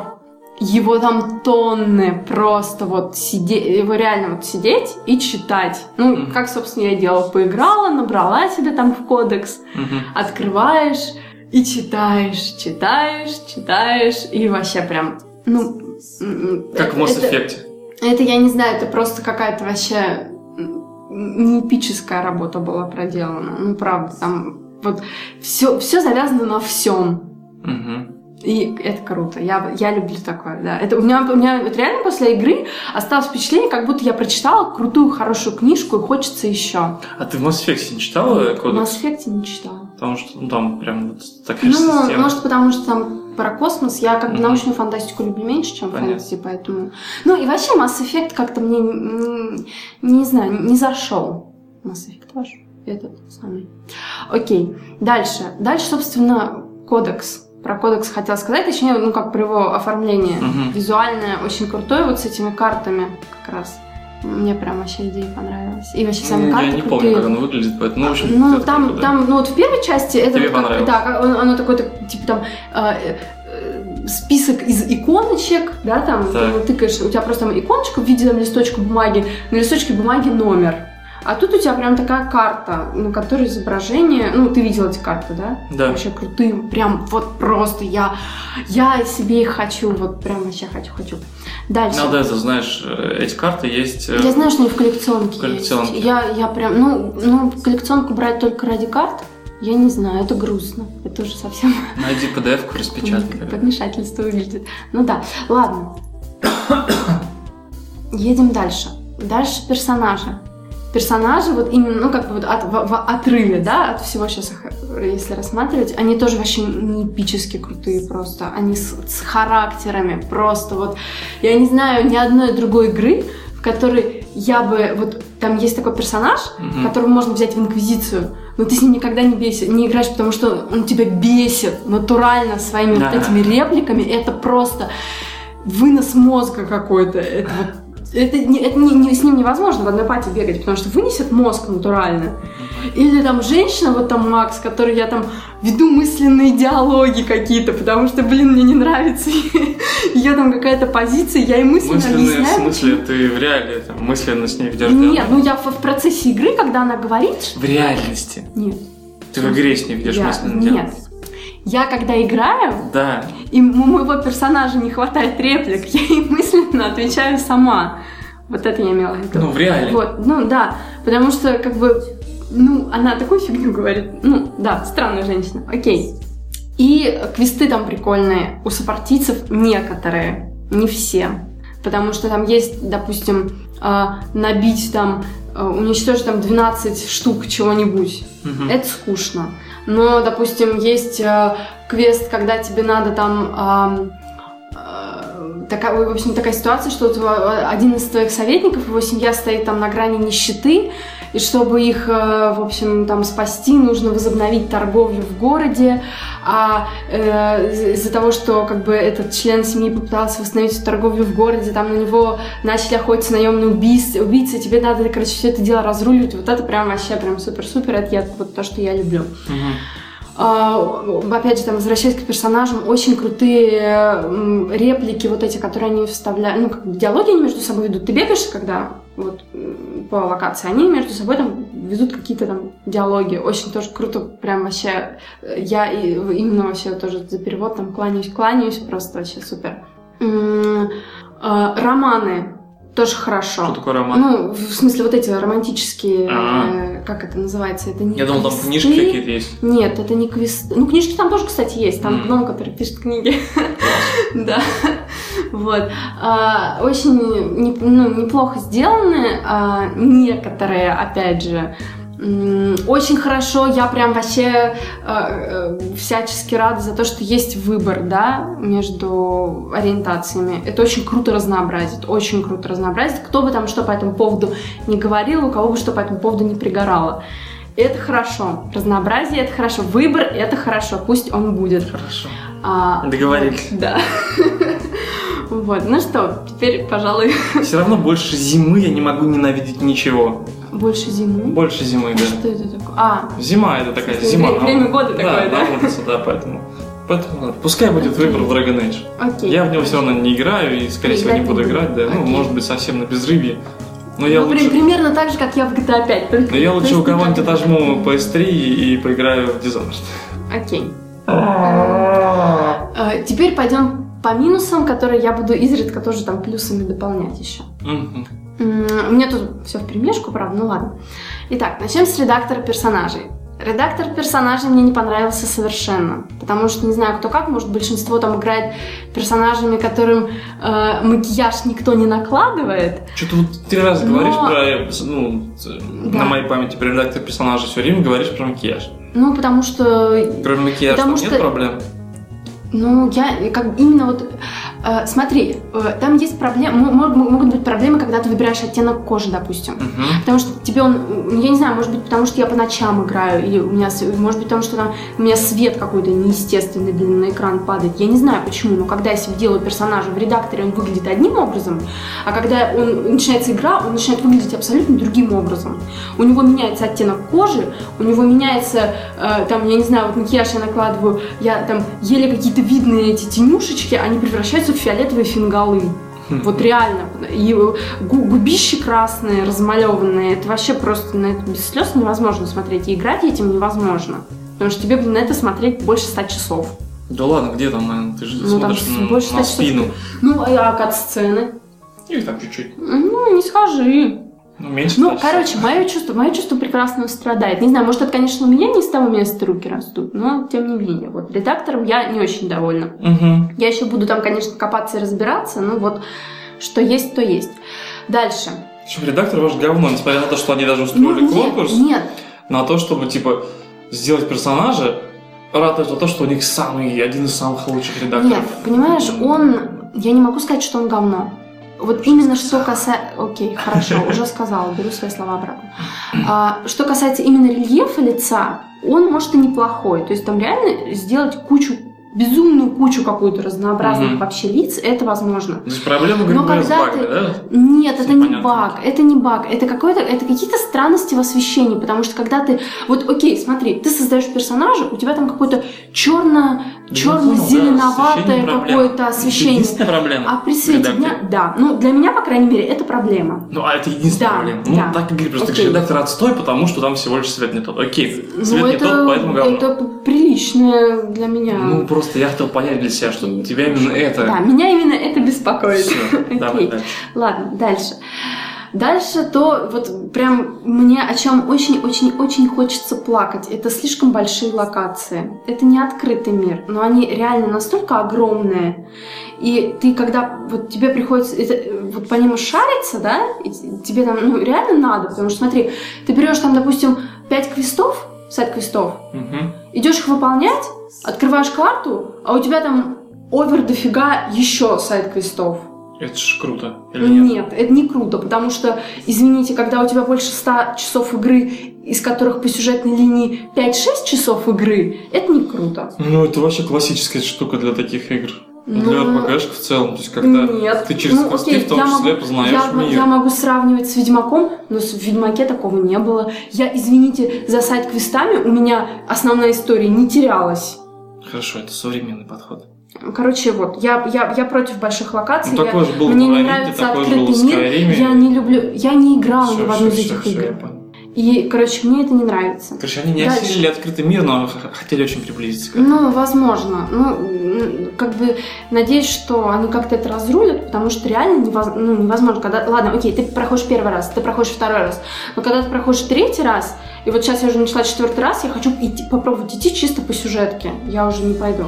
Его там тонны просто вот сидеть, его реально вот сидеть и читать. Ну, Мгм. как, собственно, я делала, поиграла, набрала себе там в кодекс, Мгм. открываешь и читаешь, читаешь, читаешь, и вообще прям, ну... Как в это- Mass это- Effect. Это, я не знаю, это просто какая-то вообще не эпическая работа была проделана. Ну, правда, там вот все, все завязано на всем. Мгм. И это круто. Я, я люблю такое, да. Это у меня, у меня вот реально после игры осталось впечатление, как будто я прочитала крутую, хорошую книжку и хочется еще. А ты в Mass Effect не читала В кодекс? Mass Effect не читала. Потому что ну, там прям вот такая Ну, система. может, потому что там про космос. Я как бы Мгм. научную фантастику люблю меньше, чем Понятно. фэнтези, поэтому... Ну, и вообще Mass Effect как-то мне, м, не знаю, не зашел. Mass Effect ваш? Этот самый. Окей. Дальше. Дальше, собственно, кодекс. Про кодекс хотела сказать, точнее, ну, как про его оформление. Мгм. Визуальное очень крутое, вот с этими картами как раз. Мне прям вообще идея понравилась. И вообще сами Ну, карты я не крутые. помню, как оно выглядит, поэтому, в общем, Ну, там, круто. там, ну вот в первой части это Тебе вот как- понравилось? да, как- оно, оно такое, так, типа там э, э, список из иконочек, да, там Так. ты тыкаешь, у тебя просто там иконочка в виде там, листочка бумаги, на листочке бумаги номер. А тут у тебя прям такая карта, на которой изображение, ну, ты видел эти карты, да? Да. Вообще крутые, прям вот просто я, я себе их хочу, вот прям вообще хочу, хочу. Дальше. Надо это, знаешь, э, эти карты есть... э, Я знаю, что они в коллекционке, В коллекционке. есть. Я, я прям, ну, ну, коллекционку брать только ради карт, я не знаю, это грустно. Это уже совсем Найди PDF-ку, распечатай. подмешательство выглядит. Ну да, ладно. Едем дальше. Дальше персонажи. Персонажи, вот именно, ну, как бы вот от, в, в отрыве, да, от всего сейчас, если рассматривать, они тоже вообще не эпически крутые просто. Они с, с характерами просто вот. Я не знаю ни одной другой игры, в которой я бы, вот там есть такой персонаж, Мгм. которого можно взять в инквизицию, но ты с ним никогда не бесит, не играешь, потому что он тебя бесит натурально своими Да. вот этими репликами. Это просто вынос мозга какой-то. Это вот это, не, это не- не- с ним невозможно в одной пати бегать, потому что вынесет мозг натурально. Или там женщина, вот там Макс, который я там веду мысленные диалоги какие-то, потому что, блин, мне не нравится ее там какая-то позиция, я ей мысленно Мысленные, в объясняю. смысле, ты в реале там, мысленно с ней ведешь Нет, диалог? ну я в, в процессе игры, когда она говорит, В реальности. нет, Ты в игре с ней ведешь я, мысленный диалог? нет. Я когда играю, Да. и у моего персонажа не хватает реплик, я ей мысленно отвечаю сама. Вот это я имела в виду. Ну, в реале. Вот, ну да, потому что как бы, ну, она такую фигню говорит. Ну, да, странная женщина, окей. И квесты там прикольные. У сопартийцев некоторые, не все. Потому что там есть, допустим, э, набить там, э, уничтожить там 12 штук чего-нибудь. Мгм. Это скучно. Но, допустим, есть э, квест, когда тебе надо там... ам, э, такая, в общем, такая ситуация, что э, один из твоих советников, его семья стоит там на грани нищеты, и чтобы их, э, в общем, там спасти, нужно возобновить торговлю в городе, а э, из-за того, что как бы этот член семьи попытался восстановить торговлю в городе, там на него начали охотиться наемные убийцы, убийцы, тебе надо, короче, все это дело разруливать, вот это прям вообще прям супер-супер, это вот то, что я люблю. Мгм. А, опять же, там, возвращаясь к персонажам, очень крутые реплики, вот эти, которые они вставляют, ну, как диалоги они между собой ведут. Ты бегаешь, когда вот по локации, они между собой там ведут какие-то там диалоги. Очень тоже круто, прям вообще, э, я именно вообще тоже за перевод там кланяюсь, кланяюсь, просто вообще супер. А, Романы тоже хорошо. Что такое роман? Ну, в смысле, вот эти романтические, А. э, как это называется, это не Я думал, там книжки какие-то есть. Нет, это не квесты. Ну, книжки там тоже, кстати, есть. Там гном, который пишет книги. Да. Вот. А, Очень не- ну, неплохо сделаны. а, Некоторые, опять же, очень хорошо, я прям вообще э, э, всячески рада за то, что есть выбор, да, между ориентациями. Это очень круто разнообразит, очень круто разнообразит. Кто бы там что по этому поводу не говорил, у кого бы что по этому поводу не пригорало. Это хорошо. Разнообразие это хорошо. Выбор это хорошо. Пусть он будет. Хорошо. А, Договорились. да. Вот. Ну что, теперь, пожалуй, Все равно больше зимы я не могу ненавидеть ничего. Больше зимы. Больше зимы, А да. Что это такое? А, Зима это такая Время- зима. время года да, такое, да? да, поэтому. Поэтому ладно. пускай будет выбор в Dragon Age. окей. Я в него все равно не играю и, скорее всего, не буду играть, да. Ну, Окей. может быть, совсем на безрыбье. Но я ну, при- лучше, примерно так же, как я в GTA 5. Только, но я лучше у кого-нибудь отожму PS3 и, и поиграю в Dishonored. Окей. А, Теперь пойдем по минусам, которые я буду изредка тоже там плюсами дополнять еще. У меня тут все в перемешку, правда, ну ладно. Итак, начнем с редактора персонажей. Редактор персонажей мне не понравился совершенно, потому что не знаю кто как, может большинство там играет персонажами, которым э, макияж никто не накладывает. Что-то вот три раза Но- говоришь про, э, ну, Да. на моей памяти про редактор персонажа все время говоришь про макияж. Ну, потому что Кроме макияжа Потому там нет что- проблем? Ну, я как именно вот смотри, э, там есть проблемы, могут быть проблемы, когда ты выбираешь оттенок кожи, допустим. Мгм. Потому что тебе он, я не знаю, может быть, потому что я по ночам играю, или у меня, может быть, потому что там у меня свет какой-то неестественный блин, на экран падает. Я не знаю почему, но когда я себе делаю персонажа в редакторе, он выглядит одним образом, а когда он начинается игра, он начинает выглядеть абсолютно другим образом. У него меняется оттенок кожи, у него меняется, э, там, я не знаю, вот макияж я накладываю, я там еле какие-то видные эти тенюшечки, они превращаются фиолетовые фингалы. Вот реально. И гу- губищи красные, размалеванные. Это вообще просто на это без слез невозможно смотреть. И играть этим невозможно. Потому что тебе на это смотреть больше ста часов. Да ладно, где там, наверное, ты же Ну, там смотришь с- на, больше на ста часов. спину. Ну, а кат-сцены? Или там чуть-чуть. Ну, не скажи. Ну, меньше Ну, короче, мое чувство, мое чувство прекрасно страдает. Не знаю, может, это, конечно, у меня не с того места руки растут, но тем не менее. Вот редактором я не очень довольна. Мгм. Я еще буду там, конечно, копаться и разбираться, но вот что есть, то есть. Дальше. Причем редактор ваш говно, несмотря на то, что они даже устроили Ну, нет, конкурс Нет, на то, чтобы, типа, сделать персонажа, ратуют за то, что у них самый, один из самых лучших редакторов. Нет, понимаешь, он... Я не могу сказать, что он говно. Вот именно что касается... Окей, хорошо, уже сказала, беру свои слова обратно. А, что касается именно рельефа лица, он может и неплохой. То есть там реально сделать кучу, безумную кучу какую-то разнообразных Мгм. вообще лиц, это возможно. То есть проблема, Но когда багами, ты- да? Нет, это не Непонятно. баг, это не баг, это какой-то, это какие-то странности в освещении, потому что когда ты, вот, окей, смотри, ты создаешь персонажа, у тебя там какое-то черно, Да да, черно-зеленоватое освещение проблема. какое-то освещение. Единственная проблема. А при свете дня, да, ну для меня, по крайней мере, это проблема. Ну, а это единственная Да, проблема. Ну, да. так и говорит, просто Окей. редактор отстой, потому что там всего лишь свет не тот. Окей, Ну свет не это, тот, поэтому говно. это приличное для меня. Ну, просто я хотел понять для себя, что тебя именно это... да, меня именно это беспокоит. Всё, давай дальше. Ладно, дальше. Дальше то, вот прям мне о чем очень-очень-очень хочется плакать. Это слишком большие локации. Это не открытый мир, но они реально настолько огромные. И ты, когда вот тебе приходится это, вот по нему шариться, да, тебе там, ну, реально надо, потому что, смотри, ты берешь там, допустим, 5 квестов, сайт квестов, Мгм. идешь их выполнять, открываешь карту, а у тебя там овер дофига еще сайт квестов. Это ж круто. Или нет? Нет, это не круто, потому что, извините, когда у тебя больше 100 часов игры, из которых по сюжетной линии 5-6 часов игры, это не круто. Ну, это вообще классическая штука для таких игр. Для Ну, РПГшек в целом. То есть, когда Нет. ты через Ну, квесты окей, в том я числе могу- познаешь я, мир. я могу сравнивать с Ведьмаком, но в Ведьмаке такого не было. Я, извините, за сайт-квестами у меня основная история не терялась. Хорошо, это современный подход. Короче, вот, я, я, я против больших локаций. Ну, я- такой же был в мне не нравится такой же был в открытый мир. Я не люблю, я не играла ни в одну из этих всё, всё, я игр. понял. И, короче, мне это не нравится. Короче, они не Дальше. осилили открытый мир, но хотели очень приблизиться к этому. Ну, возможно. Ну, как бы надеюсь, что они как-то это разрулят, потому что реально невоз- ну, невозможно. Когда... Ладно, окей, ты проходишь первый раз, ты проходишь второй раз. Но когда ты проходишь третий раз, и вот сейчас я уже начала четвертый раз, я хочу идти, попробовать идти чисто по сюжетке. Я уже не пойду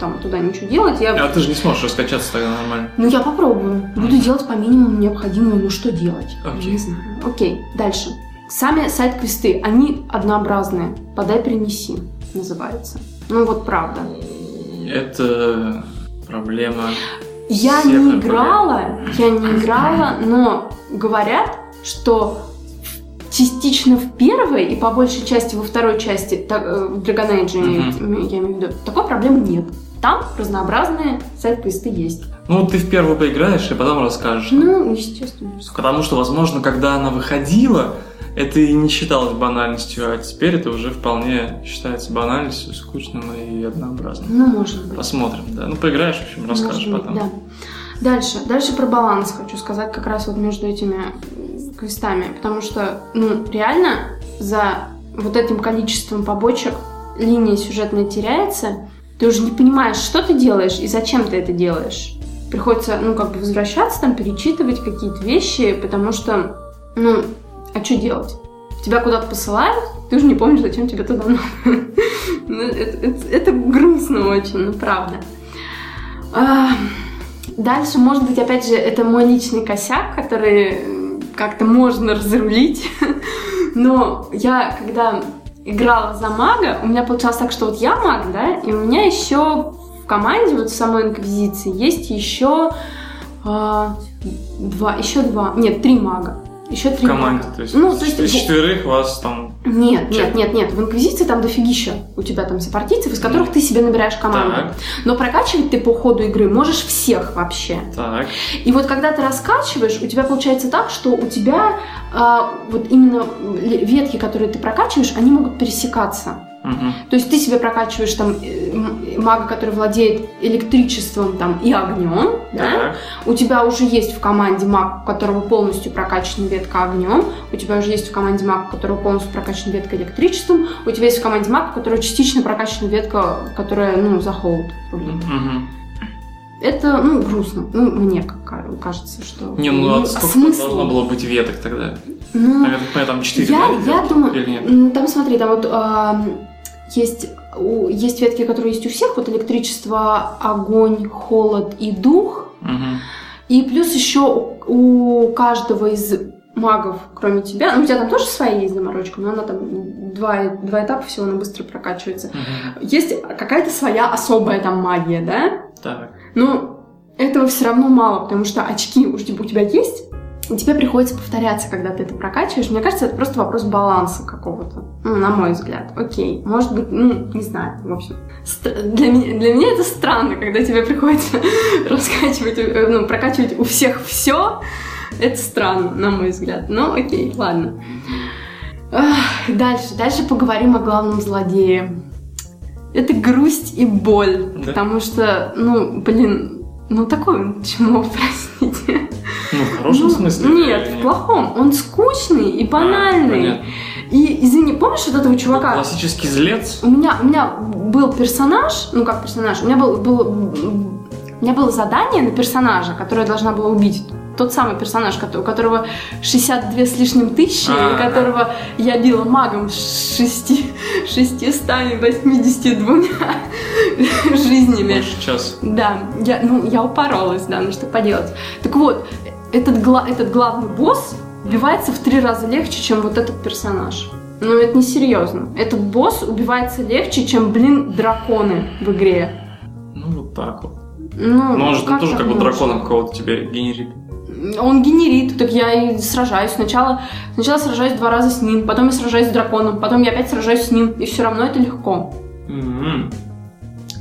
там туда ничего делать. Я... А ты же не сможешь раскачаться тогда нормально. Ну, я попробую. Буду делать по минимуму необходимому. Ну, что делать? Окей. Не знаю. Окей, дальше. Сами сайт-квесты, они однообразные. Подай, принеси, называется. Ну, вот правда. Это проблема. Я не играла, я не играла, но говорят, что частично в первой и по большей части во второй части так, э, в Dragon Age, Мгм. я имею в виду, такой проблемы нет. Там разнообразные сайт-квесты есть. Ну, ты в первую поиграешь и потом расскажешь. Ну, естественно. Потому что, возможно, когда она выходила, это и не считалось банальностью, а теперь это уже вполне считается банальностью, скучным и однообразным. Ну, может быть. Посмотрим, да. Ну, поиграешь, в общем, расскажешь Может быть, потом. да. Дальше. Дальше про баланс хочу сказать как раз вот между этими квестами. Потому что, ну, реально за вот этим количеством побочек линия сюжетная теряется. Ты уже не понимаешь, что ты делаешь и зачем ты это делаешь. Приходится, ну, как бы возвращаться, там, перечитывать какие-то вещи, потому что, ну, а что делать? Тебя куда-то посылают, ты уже не помнишь, зачем тебе туда надо. Ну, это- это- Это грустно очень, ну, правда. А, Дальше, может быть, опять же, это мой личный косяк, который как-то можно разрулить. Но я, когда играла за мага, у меня получалось так, что вот я маг, да, и у меня еще в команде, вот в самой Инквизиции, есть еще а, два, еще два, нет, три мага. Еще три В команде, мага. то есть, Ну, то есть четверых вас там... Нет, Чем? нет, нет, нет. В Инквизиции там дофигища. У тебя там сопартийцев, из которых ты себе набираешь команду. Так, Но прокачивать ты по ходу игры можешь всех вообще. так. И вот когда ты раскачиваешь, у тебя получается так, что у тебя а, вот именно ветки, которые ты прокачиваешь, они могут пересекаться. Мгм. То есть ты себе прокачиваешь там э, м- мага, который владеет электричеством там и огнем, да? Так. У тебя уже есть в команде маг, у которого полностью прокачана ветка огнем. У тебя уже есть в команде маг, у которого полностью прокачана ветка электричеством. У тебя есть в команде маг, у которого частично прокачана ветка, которая, ну, за холод рулит. Мгм. Это, ну, грустно. Ну, мне кажется, что... Не, ну а а сколько смысл? должно было быть веток тогда? Ну, А понимаю, там четыре, я, да, я думаю... Или нет? Там, смотри, там вот ам, есть... есть ветки, которые есть у всех, вот электричество, огонь, холод и дух. Мгм. И плюс еще у каждого из магов, кроме тебя, ну у тебя там тоже своя есть заморочка, но она там два, два этапа всего, она быстро прокачивается. Мгм. Есть какая-то своя особая там магия, да? Так. Но этого все равно мало, потому что очки уж у тебя есть, тебе приходится повторяться, когда ты это прокачиваешь. Мне кажется, это просто вопрос баланса какого-то. Ну, на мой взгляд. Окей. Может быть, ну, не знаю. В общем, стр- для меня, для меня это странно, когда тебе приходится раскачивать, э, ну, прокачивать у всех все. Это странно, на мой взгляд. Но окей, ладно. Дальше, дальше поговорим о главном злодее. Это грусть и боль. Да. Потому что, ну, блин, ну такой он чмо, простите. Ну, в хорошем Ну, смысле? Нет, в плохом. Он скучный и А, банальный. понятно. и, извини, помнишь вот этого чувака? Классический злец? У меня, у меня был персонаж, ну как персонаж, у меня был, был, у меня было задание на персонажа, которое я должна была убить. Тот самый персонаж, у которого 62 с лишним тысячи, А. и которого я била магом с 6, 682 жизнями. Больше час. Да, я, ну, я упоролась, да, ну что поделать. Так вот, этот, гла- этот главный босс убивается в три раза легче, чем вот этот персонаж. Ну, это не серьезно. Этот босс убивается легче, чем, блин, драконы в игре. Ну, вот так вот. Ну, Но он же там тоже как бы можно? дракона какого-то тебе генерит. Он генерит, так я и сражаюсь. Сначала, сначала сражаюсь два раза с ним, потом я сражаюсь с драконом, потом я опять сражаюсь с ним, и все равно это легко. М.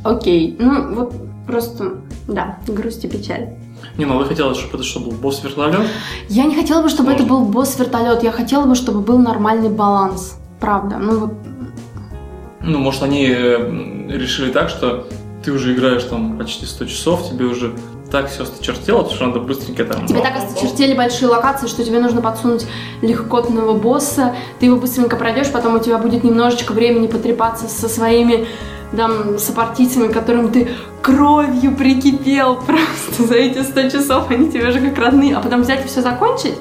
Окей, ну вот просто, да, грусть и печаль. Не, ну вы хотели, чтобы это что, был босс-вертолет? Я не хотела бы, чтобы Сложно. это был босс-вертолет, я хотела бы, чтобы был нормальный баланс. Правда. Ну вот, Ну, может, они э, решили так, что ты уже играешь там почти 100 часов, тебе уже так все осточертело, потому что надо быстренько там... тебе так осточертели большие локации, что тебе нужно подсунуть легкотного босса, ты его быстренько пройдешь, потом у тебя будет немножечко времени потрепаться со своими там сопартийцами, которым ты кровью прикипел просто за эти 100 часов, они тебе уже как родные, а потом взять и все закончить,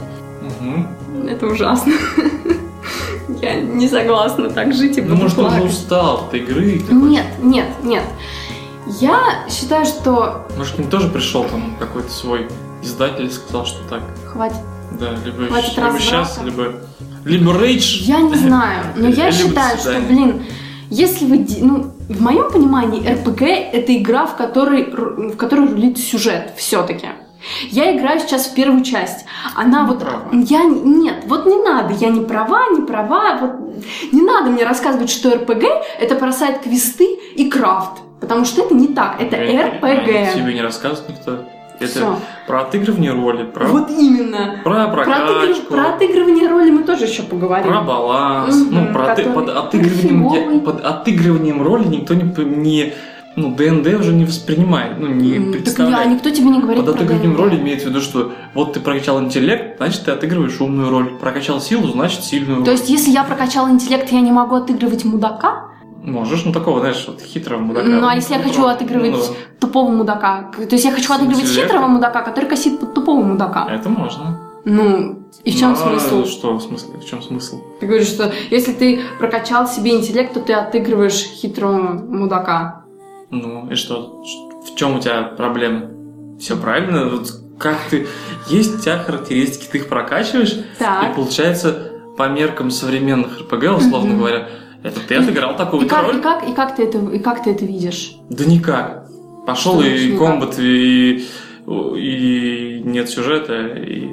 Мгм. это ужасно. Я не согласна так жить и Ну, буду может, он уже плакать. устал от игры. Нет, нет, нет. Я считаю, что... Может, к ним тоже пришел там какой-то свой издатель и сказал, что так, Хватит. да, либо, Хватит либо сейчас, либо, либо рейдж. Я не знаю, но я считаю, что, блин, если вы... Ну, в моем понимании, РПГ — это игра, в которой, в которой рулит сюжет все-таки. Я играю сейчас в первую часть. Она вот... права. Я... Нет, вот не надо. Я не права, не права. Вот не надо мне рассказывать, что РПГ — это бросает квесты и крафт. Потому что это не так. Это РПГ. Тебе не рассказывает никто. Это Все. про отыгрывание роли, про, Вот именно. про Про, отыгрыв- прокачку, про отыгрывание роли мы тоже еще поговорим. про баланс. Мгм, ну, про который под, отыгрыванием, фиговый. под отыгрыванием роли никто не, не ну, ДНД уже не воспринимает, ну, не Так представляет. никто тебе не говорит Под про отыгрыванием роли имеется в виду, что вот ты прокачал интеллект, значит, ты отыгрываешь умную роль. Прокачал силу, значит, сильную роль. То есть, если я прокачала интеллект, я не могу отыгрывать мудака? Можешь, ну, такого, знаешь, вот хитрого мудака. Ну, а если я хочу Ну, отыгрывать ну, тупого мудака? То есть, я хочу отыгрывать хитрого мудака, который косит под тупого мудака. Это можно. Ну, и в чем Ну, а смысл? Что в смысле? В чем смысл? Ты говоришь, что если ты прокачал себе интеллект, то ты отыгрываешь хитрого мудака. Ну, и что? В чем у тебя проблема? Все правильно? Вот как ты... Есть у тебя характеристики, ты их прокачиваешь, и Так. получается, по меркам современных РПГ, условно Мгм. говоря, это ты отыграл И такую и, роль? как, и, как ты это, и как ты это видишь? Да никак. Пошел Что и комбат, и, и нет сюжета, и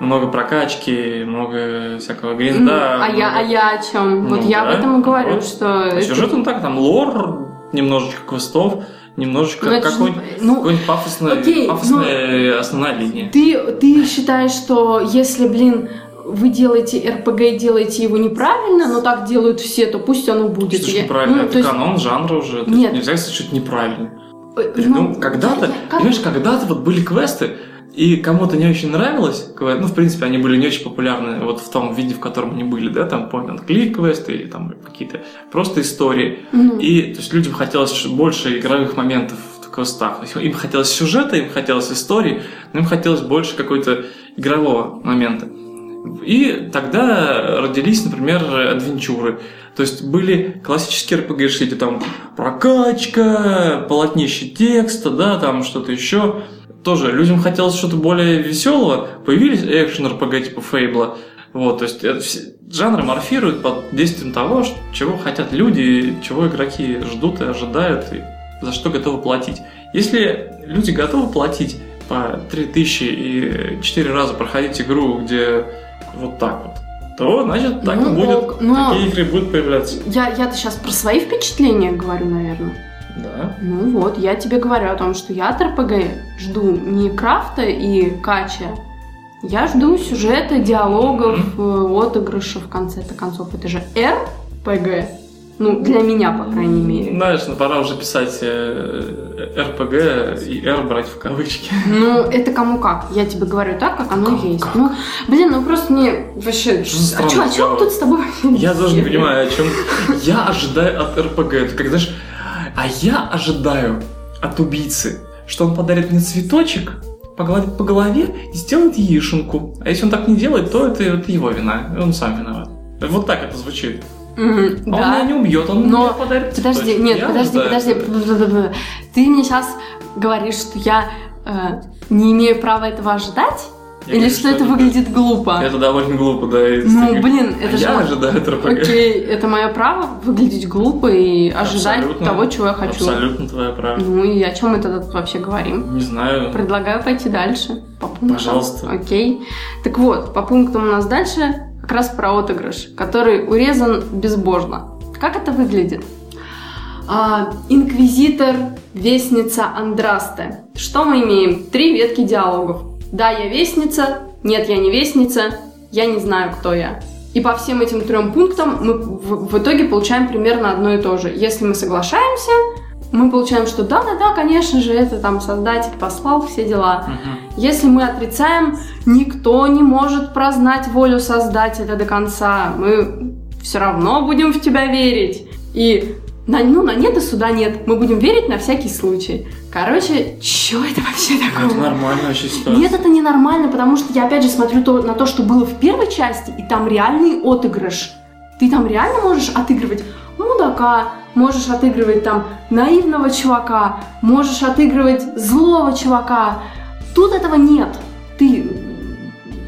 много прокачки, много всякого Ну, гринда. а, я, а я о чем? вот Ну я да, об этом и говорю, вот. что... это- Сюжет он так, там лор, немножечко квестов, немножечко Ну, это какой-нибудь ну, какой-нибудь пафосная, окей, ну, пафосная основная линия. Ты, ты считаешь, что если, блин, вы делаете РПГ делаете его неправильно, но так делают все, то пусть оно будет. Что Я- неправильно, ну, это то есть, канон жанра уже. Нет. Нельзя сказать, что это неправильно. э, Ну, когда-то, я- как- понимаешь, когда-то вот были квесты, и кому-то не очень нравилось, ну, в принципе, они были не очень популярны вот в том виде, в котором они были, да, там, point and click квесты или там какие-то просто истории. Ну, И, то есть, людям хотелось больше игровых моментов в квестах. Им хотелось сюжета, им хотелось истории, но им хотелось больше какой-то игрового момента. И тогда родились, например, адвенчуры. То есть были классические RPG, где там прокачка, полотнище текста, да, там что-то еще. Тоже людям хотелось что-то более веселого. Появились экшен RPG типа Фейбла. Вот, то есть это жанры морфируют под действием того, чего хотят люди, чего игроки ждут и ожидают, и за что готовы платить. Если люди готовы платить по 3000 и 4 раза проходить игру, где вот так вот, то значит так Ну, и будет. ок, но- Такие игры будут появляться. я, я-то сейчас про свои впечатления говорю, наверное. Да. Ну вот, я тебе говорю о том, что я от РПГ жду не крафта и кача, я жду сюжета, диалогов, э, отыгрышев в конце-то концов. Это же РПГ. Ну, для меня, по крайней мере. Знаешь, ну пора уже писать э, РПГ и R брать в кавычки. Ну, это кому как. Я тебе говорю так, как оно Кому есть. как? Ну, блин, ну просто мне вообще... Что за А чё, о чем тут с тобой? Я даже не понимаю, о чем я ожидаю от РПГ. Это как, знаешь, а я ожидаю от убийцы, что он подарит мне цветочек, погладит по голове и сделает яишенку. А если он так не делает, то это, это его вина. Он сам виноват. Вот так это звучит. Мгм, Он меня Да. не убьет, он Но- мне подарит Подожди, нет, Я подожди, подожди. Ты мне сейчас говоришь, что я э, не имею права этого ожидать? Я Или говорю, что это это- выглядит глупо? Это довольно глупо, да. Ну, стыдно. блин, А это же... Я ожидаю РПГ. Окей, это мое право выглядеть глупо и ожидать Абсолютно. того, чего я хочу. Абсолютно твоя правда. Ну и о чем мы тогда тут вообще говорим? Не знаю. Предлагаю пойти дальше. По пунктам. Пожалуйста. Окей. Так вот, по пунктам у нас дальше как раз про отыгрыш, который урезан безбожно. Как это выглядит? А, инквизитор, вестница Андрасте. Что мы имеем? Три ветки диалогов. Да, я вестница. Нет, я не вестница. Я не знаю, кто я. И по всем этим трем пунктам мы в, в итоге получаем примерно одно и то же. Если мы соглашаемся, мы получаем, что да-да-да, конечно же, это там создатель послал, все дела. Мгм. Если мы отрицаем, никто не может прознать волю Создателя до конца. Мы все равно будем в тебя верить. И на, ну, на нет и суда нет. Мы будем верить на всякий случай. Короче, что это вообще Ну, такое? Это нормальная вообще ситуация. Нет, это ненормально, потому что я опять же смотрю то- на то, что было в первой части, и там реальный отыгрыш. Ты там реально можешь отыгрывать мудака, можешь отыгрывать там наивного чувака, можешь отыгрывать злого чувака. Тут этого нет. Ты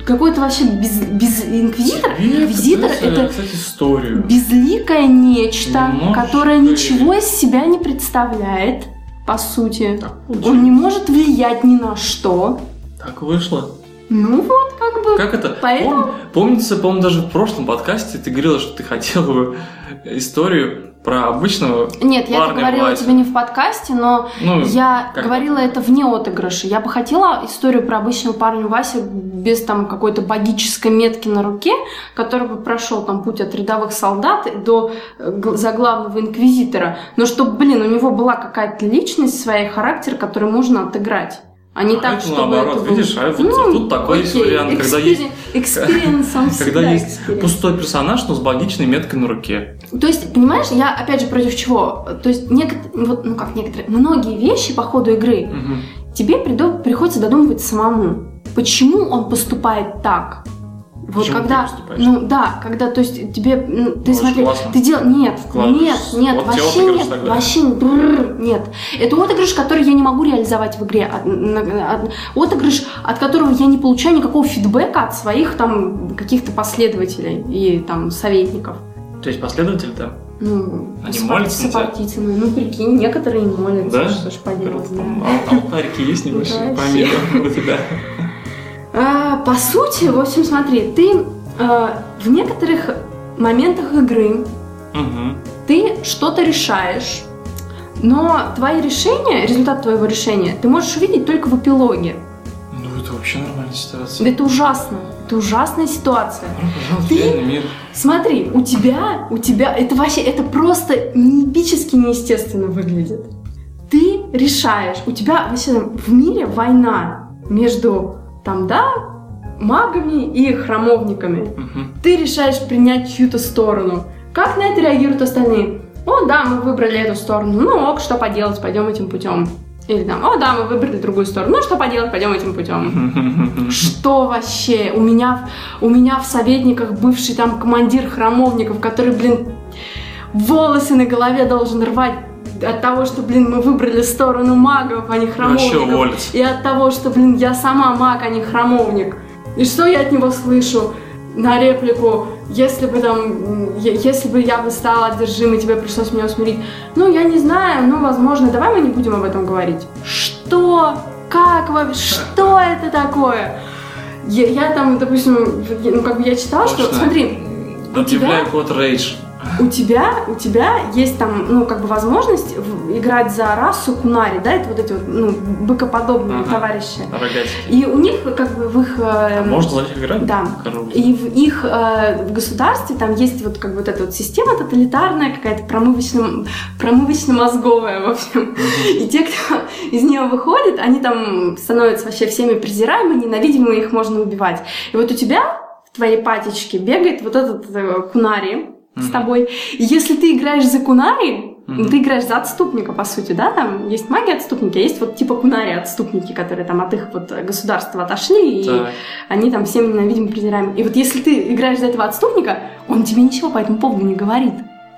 какой-то вообще без, без инквизитор. Инквизитор это историю. безликое нечто, Немножечко которое и- ничего из себя не представляет, по сути. Так Он не может влиять ни на что. Так вышло. Ну вот, как бы. Как это? Поэтому- Пом- помнится, по-моему, даже в прошлом подкасте ты говорила, что ты хотела бы историю про обычного Нет, я это говорила тебе не в подкасте, но Ну, я говорила это вне отыгрыша. Я бы хотела историю про обычного парня Васю без там какой-то богической метки на руке, который бы прошел там путь от рядовых солдат до э, заглавного инквизитора. Но чтобы, блин, у него была какая-то личность, своя характер, который можно отыграть. А не А так, это чтобы наоборот, это был- видишь, а вот Ну, тут такой есть окей, вариант, когда есть, когда есть experience. пустой персонаж, но с логичной меткой на руке. То есть, понимаешь, я опять же против чего? То есть, некотор- вот, ну как некоторые, многие вещи по ходу игры Мгм. тебе придо- приходится додумывать самому. Почему он поступает так? Вот Почему когда, ты ну да, когда, то есть тебе, ну, ты Очень смотри, классно. ты дел, нет, Вкладываешь. нет, нет, Вот вообще нет, тогда. вообще бррр, нет. Это отыгрыш, который я не могу реализовать в игре, от- на- от- отыгрыш, от которого я не получаю никакого фидбэка от своих там каких-то последователей и там советников. То есть последователь там? Ну, Они молятся сопартийцами. Ну, прикинь, некоторые не молятся. Да? Что ж поделать, да. А алтарики есть небольшие помимо у тебя? А, по сути, в общем, смотри, ты а, в некоторых моментах игры ты что-то решаешь, но твои решения, результат твоего решения, ты можешь увидеть только в эпилоге. Ну, это вообще нормальная ситуация. Это ужасно. Это ужасная ситуация. В Ты- мир. Смотри, у тебя, у тебя, это вообще, это просто неэпически неестественно выглядит. Ты решаешь, у тебя вообще в мире война между, там, да, магами и храмовниками. Мгм. Ты решаешь принять чью-то сторону. Как на это реагируют остальные? О, да, мы выбрали эту сторону. Ну ок, что поделать, пойдем этим путем. Или там, о, да, мы выбрали другую сторону. Ну, что поделать, пойдем этим путем. Что вообще? У меня, у меня в советниках бывший там командир храмовников, который, блин, волосы на голове должен рвать от того, что, блин, мы выбрали сторону магов, а не храмовников. И от того, что, блин, я сама маг, а не храмовник. И что я от него слышу? На реплику, если бы там, если бы я бы стала одержимой, тебе пришлось меня усмирить. Ну, я не знаю, ну, возможно, давай мы не будем об этом говорить. Что? Как вообще? Что это такое? Я, я там, допустим, ну, как бы я читала, что, Точно. смотри, у тебя, код рейдж. У тебя, у тебя есть там, ну, как бы возможность играть за расу кунари, да, это вот эти вот, ну, быкоподобные Ага. товарищи. Рогатики. И у них, как бы, в их... э, А можно за них играть? Да. Король. И в их э, в государстве там есть вот как бы вот эта вот система тоталитарная, какая-то промывочно- промывочно-мозговая, в общем. И те, кто из нее выходит, они там становятся вообще всеми презираемы, ненавидимы, их можно убивать. И вот у тебя в твоей патечке бегает вот этот э, кунари с тобой. И если ты играешь за кунари, Мгм. ты играешь за отступника, по сути, да, там есть маги-отступники, а есть вот типа кунари-отступники, которые там от их вот государства отошли, и Так. они там всем ненавидимы, презираемы. И вот если ты играешь за этого отступника, он тебе ничего по этому поводу не говорит.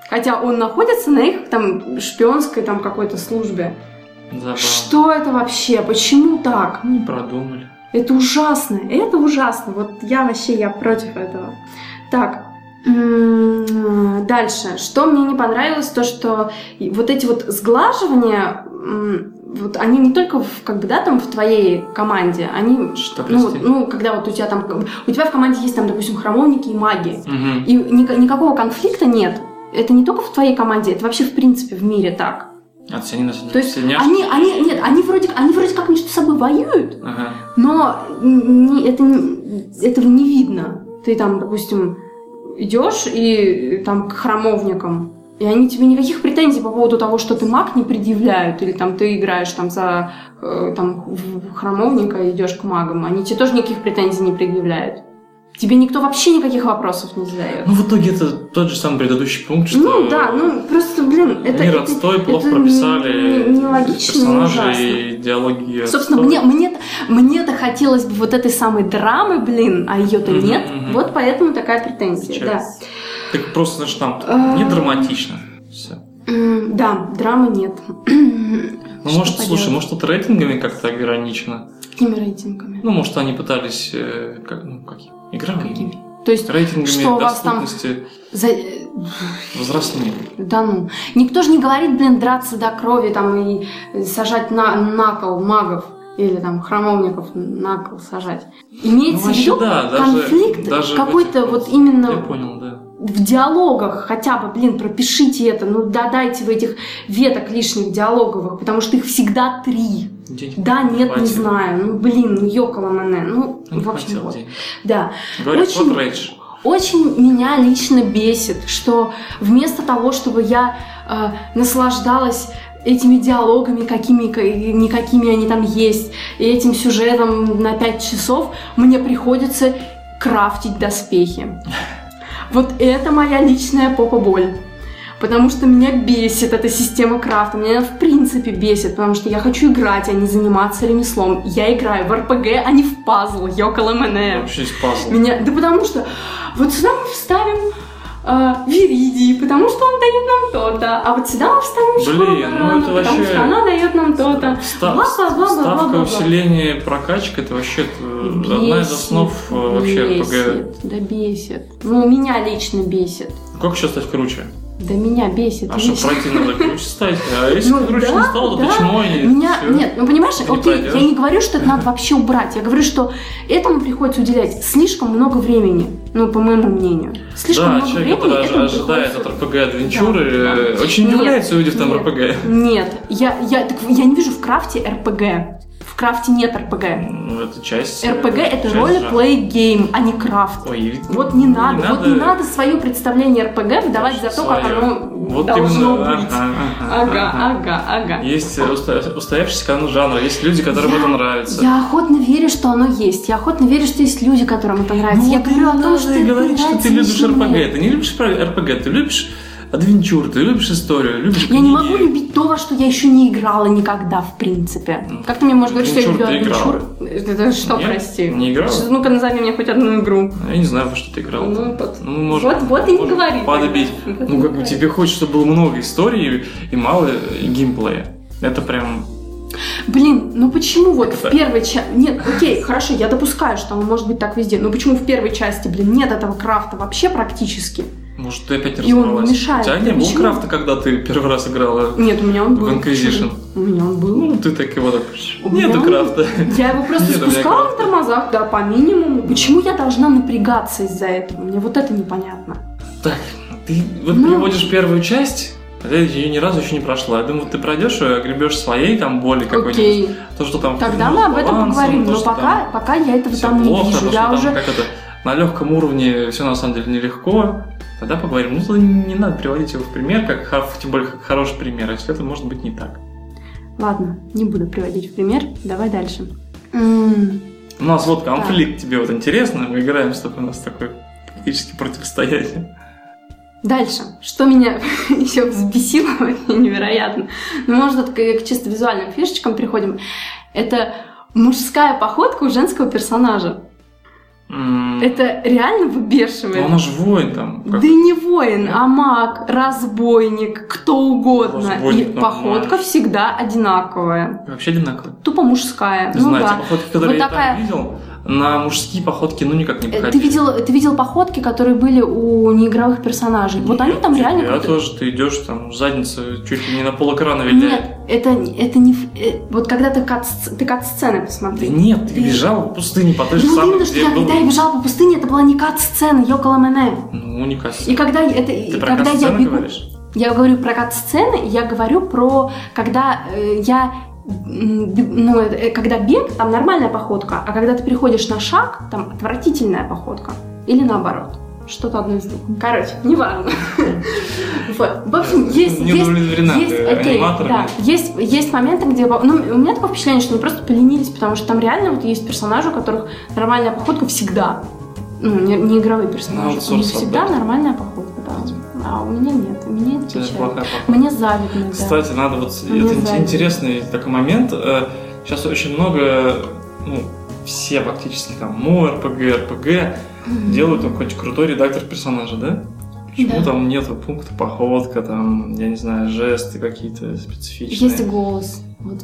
Хотя он находится на их там шпионской там какой-то службе. Забавно. Что это вообще? Почему так? Не продумали. Это ужасно, это ужасно. Вот я вообще, я против этого. Так, дальше. Что мне не понравилось, то что вот эти вот сглаживания, вот они не только в, как бы, да, там в твоей команде, они, Что, ну, вот, ну, когда вот у тебя там, у тебя в команде есть там, допустим, храмовники и маги, Мгм. и ника- никакого конфликта нет. Это не только в твоей команде, это вообще в принципе в мире так. А они на То есть сильняшки? они, они, нет, они вроде, они вроде как между собой воюют, Ага. но не- это, этого не видно. Ты там, допустим, идешь и там к храмовникам, и они тебе никаких претензий по поводу того, что ты маг, не предъявляют, или там ты играешь там за э, там, храмовника и идешь к магам, они тебе тоже никаких претензий не предъявляют. Тебе никто вообще никаких вопросов не задает. Ну, в итоге это тот же самый предыдущий пункт, что... Ну да, ну просто, блин, это... Мир это- отстой, плохо это прописали не- нелогично и ужасно. и диалоги Собственно, отстой. мне, мне, мне-то хотелось бы вот этой самой драмы, блин, а ее-то Мгм, нет. мгм. Вот поэтому такая претензия, да. Получается. Так просто, знаешь, там А. не драматично. Все. Да, драмы нет. Ну, может, слушай, может, тут рейтингами как-то ограничено. Какими рейтингами? Ну, может, они пытались... э, как, ну, какие? Игровыми. Какими? То есть, Рейтингами Что у вас там? за... возрастными. да ну. Никто же не говорит, блин, драться до крови там и сажать на, на кол магов. Или там храмовников на кол сажать. Имеется Ну, в виду да, даже- конфликт даже в какой-то вот вот- именно Я понял, да. в диалогах хотя бы, блин, пропишите это, ну додайте в этих веток лишних диалоговых, потому что их всегда три. Денег Да, не нет, не знаю, ну блин, ну ёкало мене, ну, Не в общем, вот. денег. Да. Говорят, Очень- вот. Очень меня лично бесит, что вместо того, чтобы я э, наслаждалась этими диалогами, какими никакими они там есть, и этим сюжетом на 5 часов, мне приходится крафтить доспехи. Вот это моя личная попа-боль. Потому что меня бесит эта система крафта. Меня она в принципе бесит, потому что я хочу играть, а не заниматься ремеслом. Я играю в РПГ, а не в пазл. Йокала мене. Вообще есть пазл. Меня... Да потому что вот сюда мы вставим э, Виридий, потому что он дает нам то-то. А вот сюда мы вставим Блин, ну это потому вообще- что она дает нам то-то. Ста- ставка усиления прокачка это вообще э, одна из Бесит, основ э, вообще РПГ. бесит, Да бесит. Ну, меня лично бесит. Как еще стать круче? Да меня бесит. А что, пройти надо ключ ставить? А если Ну ключ да, не стал, то да. ты чмо и Меня, всё. нет, ну понимаешь, Не пройдёшь. я не говорю, что это надо вообще убрать. Я говорю, что этому приходится уделять слишком много времени, ну, по моему мнению. Слишком Да, много человек, времени который ожидает приходится- от РПГ adventure ы, Да, э, да. очень Нет, удивляется, увидев там нет. РПГ. Нет, я, я, так я не вижу в крафте РПГ. Крафте нет РПГ. Ну, это часть... э, РПГ это часть roleplay game, а не крафт. Ой, Вот не надо, вот не надо свое представление РПГ выдавать за то, как своё. оно Вот должно именно, быть. ага, Ага, ага, ага. Есть э, устоя- устоявшийся канон жанра, есть люди, которым Я- это нравится. Я охотно верю, что оно есть. Я охотно верю, что есть люди, которым это нравится. Ну, я говорю о не том, надо что это говорить, что ты любишь РПГ. Ты не любишь РПГ, ты любишь адвенчур, ты любишь историю, любишь Я не могу любить то, во что я еще не играла никогда, в принципе. Как ты мне можешь говорить, что я люблю Адвенчур? Это что, Нет? прости? Не играла? Ну-ка, назови мне хоть одну игру. Я не знаю, во что ты играл. Ну, вот. Ну, может, Вот- вот и не говори и Ну, как бы тебе хочется, чтобы было много истории и мало э, геймплея. Это прям... Блин, ну почему вот это? в первой части... Нет, окей, хорошо, я допускаю, что оно может быть так везде, но почему в первой части, блин, нет этого крафта вообще практически? Может, ты опять не И он разобралась. мешает. У тебя не Почему? крафта, когда ты первый раз играла Нет, у меня он был. в Inquisition? У меня он был. Ну, ты так его так... У Нету меня- крафта. Я его просто Нет, у меня спускала крафта. на тормозах, да, по минимуму. Почему я должна напрягаться из-за этого? Мне вот это непонятно. Так, ты вот Ну. переводишь первую часть, хотя ее ни разу еще не прошла. Я думаю, вот ты пройдешь ее, огребешь своей там боли какой-нибудь. Окей. То, что там Тогда мы об этом балансом, поговорим. то, Но что пока, пока я этого всё там не плохо, вижу. то, что Я там уже. как это, на легком уровне все на самом деле нелегко. Тогда поговорим. Ну, не надо приводить его в пример, как, тем более как хороший пример, если это может быть не так. Ладно, не буду приводить в пример. Давай дальше. У нас вот конфликт, тебе вот интересно, мы играем с тобой, у нас такое практически противостояние. Дальше. Что меня еще взбесило невероятно. Ну, может, это к чисто визуальным фишечкам приходим. Это мужская походка у женского персонажа. Это реально выбешивает. Ну, она же воин там. как- Да не воин, а маг, разбойник, кто угодно. Разбойник И походка всегда одинаковая. Вообще одинаково. Тупо мужская. Не ну знаю, да. те походки, которые Вот я такая- там видел, на мужские походки ну никак не Э, Ты походили. видел, ты видел походки, которые были у неигровых персонажей? Вот они там реально... Я крутые. тоже, ты идешь там, задница чуть ли не на пол экрана виляет. Нет, это, это не... э, Вот когда ты кат, ты кат-сцены Да посмотри. нет, ты Ты- бежал в пустыне по той же Ну самой, именно, что где я, был. когда я бежала по пустыне, это была не кат-сцена, Йокола Мене. Ну, не касса. И когда, это, Ты когда я бегу... говоришь? Я говорю про кат-сцены, я говорю про, когда э, я, ну, это, э, когда бег, там нормальная походка, а когда ты переходишь на шаг, там отвратительная походка. Или наоборот. Что-то одно из двух. Короче, неважно. Вот. В общем, есть... Не есть- есть, окей, да, есть, есть моменты, где... Ну, у меня такое впечатление, что мы просто поленились, потому что там реально вот есть персонажи, у которых нормальная походка всегда. Ну, не, не игровые персонажи. У них всегда нормальная походка, да. А у меня нет, у меня Это печально. плохая. Мне завидно, да. Кстати, надо вот... Мне это завидно. интересный такой момент. Э, Сейчас очень много, ну, все практически там, МО, РПГ, РПГ Мгм. делают там хоть крутой редактор персонажа, да? Почему Да. там нету пункта походка, там, я не знаю, жесты какие-то специфичные? Есть голос. Вот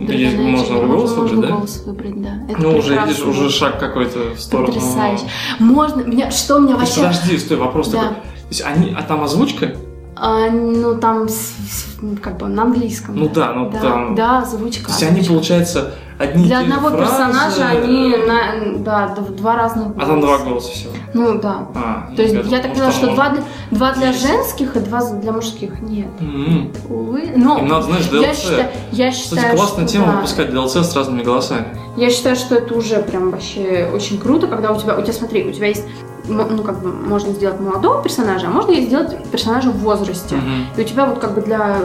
Да, есть- можно голос выбрать, да? голос выбрать, да. Это Ну, уже видишь, уже шаг какой-то в сторону. Потрясающе. Можно, меня, что меня вообще... подожди, стой, вопрос Да. такой. Есть они, а там озвучка? А, ну, там, с- с- как бы, на английском. Ну да, ну да, там- Да, озвучка. То есть они, озвучка. получается, одни Для одного фразы, персонажа они, на, да, два разных А там два голоса. голоса всего. Ну, да. А, То есть я так поняла, что два, два для женских и два для мужских. Нет. М-м. Увы. Но Им надо, знаешь, я DLC. считаю, я Кстати, считаю, классная что тема да. выпускать DLC с разными голосами. Я считаю, что это уже прям вообще очень круто, когда у тебя, у тебя, смотри, у тебя есть, ну, как бы, можно сделать молодого персонажа, а можно сделать персонажа в возрасте. Мгм. И у тебя вот как бы для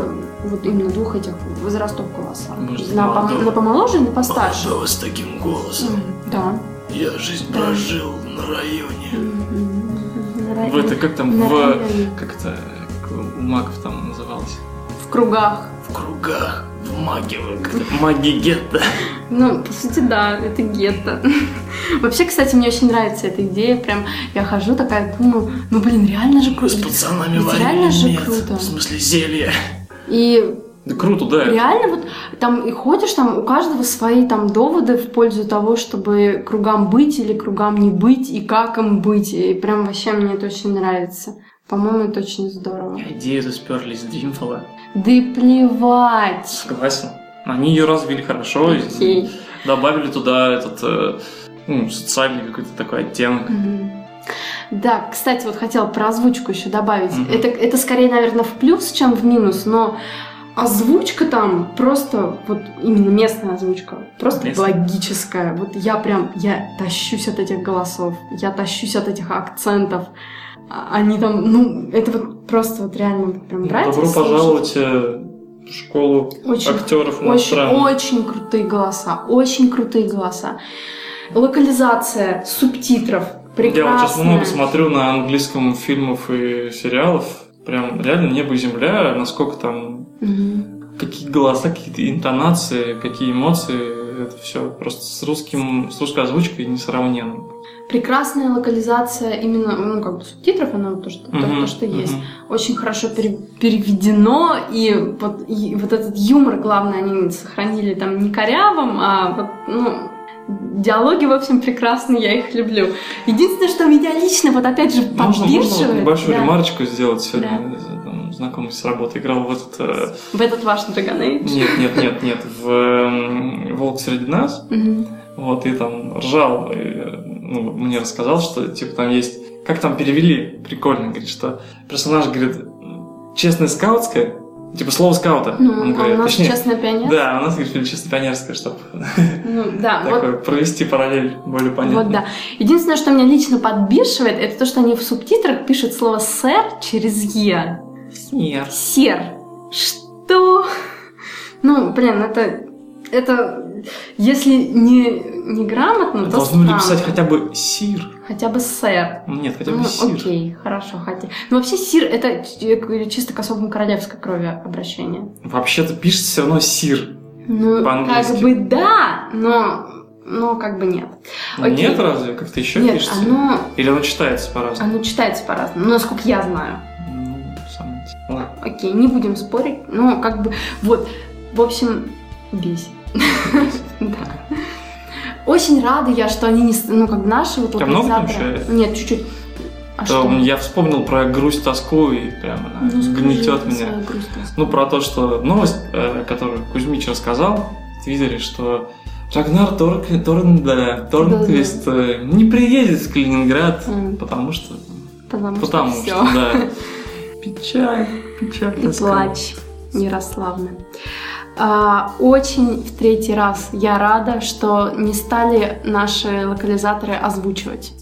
вот именно двух этих возрастов голоса. Может, на, молодого. пом- на помоложе и на постарше. с таким голосом. Да. Я жизнь Да. прожил на районе. В это, как там, на в... районе. Как это, у магов там называлось? В кругах. В кругах, в маге, маги гетто. Ну, по сути, да, это гетто. Вообще, кстати, мне очень нравится эта идея. Прям я хожу такая, думаю, ну блин, реально же круто. пацанами Ведь реально же круто. смысле зелья. И Да круто, да. Реально вот там и ходишь, там у каждого свои там доводы в пользу того, чтобы кругам быть или кругам не быть, и как им быть. И прям вообще мне это очень нравится. По-моему, это очень здорово. Идею эту сперли из Дримфола. Да и плевать. Согласен. Они ее развили хорошо, и Окей. добавили туда этот э, ну, социальный какой-то такой оттенок. Мгм. Да, кстати, вот хотела про озвучку еще добавить. Мгм. Это, это скорее, наверное, в плюс, чем в минус, но озвучка там просто, вот именно местная озвучка, просто Местная. логическая. Вот я прям, я тащусь от этих голосов, я тащусь от этих акцентов. А- Они там, ну, это вот просто вот реально прям нравится. Добро слушать. пожаловать э, в школу Очень актеров Очень, очень крутые голоса, очень крутые голоса. Локализация субтитров прекрасная. Я вот сейчас много смотрю на английском фильмов и сериалов. Прям реально небо и земля, насколько там Мгм. какие голоса, какие-то интонации, какие эмоции. Это все просто с русским, с русской озвучкой несравненно. Прекрасная локализация именно, ну, как бы субтитров, оно то, что, то- Мгм, то, что есть. мгм. Очень хорошо пере- переведено, и вот, и вот этот юмор, главное, они сохранили там не корявым, а вот, ну, диалоги, в общем, прекрасные, я их люблю. Единственное, что меня лично, вот опять же, Можно, можно подбешивает, небольшую да, ремарочку сделать сегодня. Там, знакомый с работы играл в этот... э, в этот ваш Dragon Age. Нет, нет, нет, нет. В эм, «Волк среди нас». Мгм. Вот, и там ржал, и, ну, мне рассказал, что, типа, там есть... Как там перевели? Прикольно, говорит, что персонаж, говорит, честная скаутская, типа, слово скаута, Ну, он а у говорит. нас Точнее, честная пионер. да, у нас, говорит, честно пионерская, чтобы Ну, да, вот провести параллель более понятно. Вот да. Единственное, что меня лично подбешивает, это то, что они в субтитрах пишут слово «сэр» через «е». Нет. Сер. Что? Ну, блин, это... Это... Если не, не грамотно, то Должны были писать хотя бы сир. Хотя бы «сэр». Нет, хотя бы Ну, сир. окей, хорошо, хотя... Ну, вообще, сир — это ч- чисто к особому королевской крови обращение. Вообще-то пишется все равно сир. Ну, как бы да, но... Но как бы нет. Окей. Нет разве? Как-то еще Нет, пишется? оно, Или оно читается по-разному? оно читается по-разному, ну, насколько я знаю. Ну, сам- ладно. Окей, не будем спорить. Ну, как бы, вот, в общем, бесит. Да. Очень рада я, что они не, ну, как наши вот Тебя много там еще? Нет, чуть-чуть. А что? Я вспомнил про грусть, тоску и прямо она Ну, гнетет меня. грусть. Ну, про то, что новость, э, которую Кузьмич рассказал в Твиттере, что Рагнар Торк, Торн, Торнквист э, не приедет в Калининград, потому что... Потому, Потому что, что, все. да. Печаль, печаль. И тоска. плач, Ярославна. А, очень в третий раз я рада, что не стали наши локализаторы озвучивать,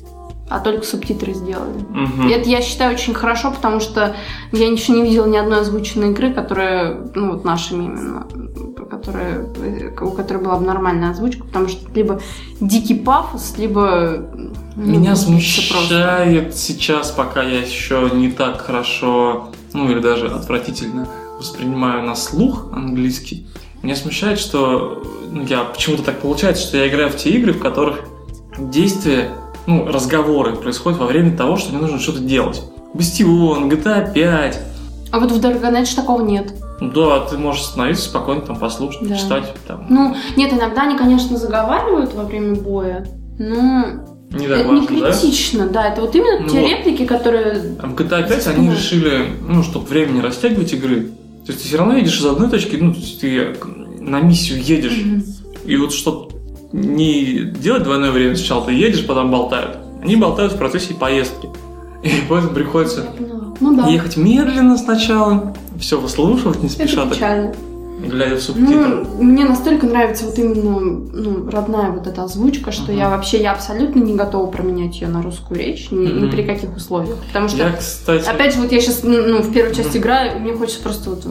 а только субтитры сделали. И это я считаю очень хорошо, потому что я еще не видела ни одной озвученной игры, которая, ну вот нашими именно, которая, у которой была бы нормальная озвучка, потому что либо дикий пафос, либо... ну, Меня всё просто. смущает сейчас, пока я еще не так хорошо, ну или даже отвратительно воспринимаю на слух английский. Меня смущает, что ну, я почему-то так получается, что я играю в те игры, в которых действия, ну, разговоры происходят во время того, что мне нужно что-то делать. Бастион, GTA 5. А вот в Dragon Age такого нет. Да, ты можешь остановиться спокойно, там, послушать, Да. почитать. Там. Ну, нет, иногда они, конечно, заговаривают во время боя, но не так это не важно, да? критично, да? Это вот именно Ну те вот. реплики, которые... А в GTA 5 они Да. решили, ну, чтобы время не растягивать игры. То есть ты все равно едешь из одной точки, ну, то есть ты на миссию едешь. Мгм. И вот чтобы не делать двойное время, сначала ты едешь, потом болтают. Они болтают в процессе поездки. И поэтому приходится. Ну да, ехать медленно сначала, все выслушивать, не спеша, это так, печально. Глядя в субтитры. Ну, мне настолько нравится вот именно ну, родная вот эта озвучка, что Мгм. я вообще я абсолютно не готова променять ее на русскую речь ни, ни Мгм. при каких условиях. Потому что, Я, кстати... опять же, вот я сейчас ну, в первую часть Мгм. играю, мне хочется просто вот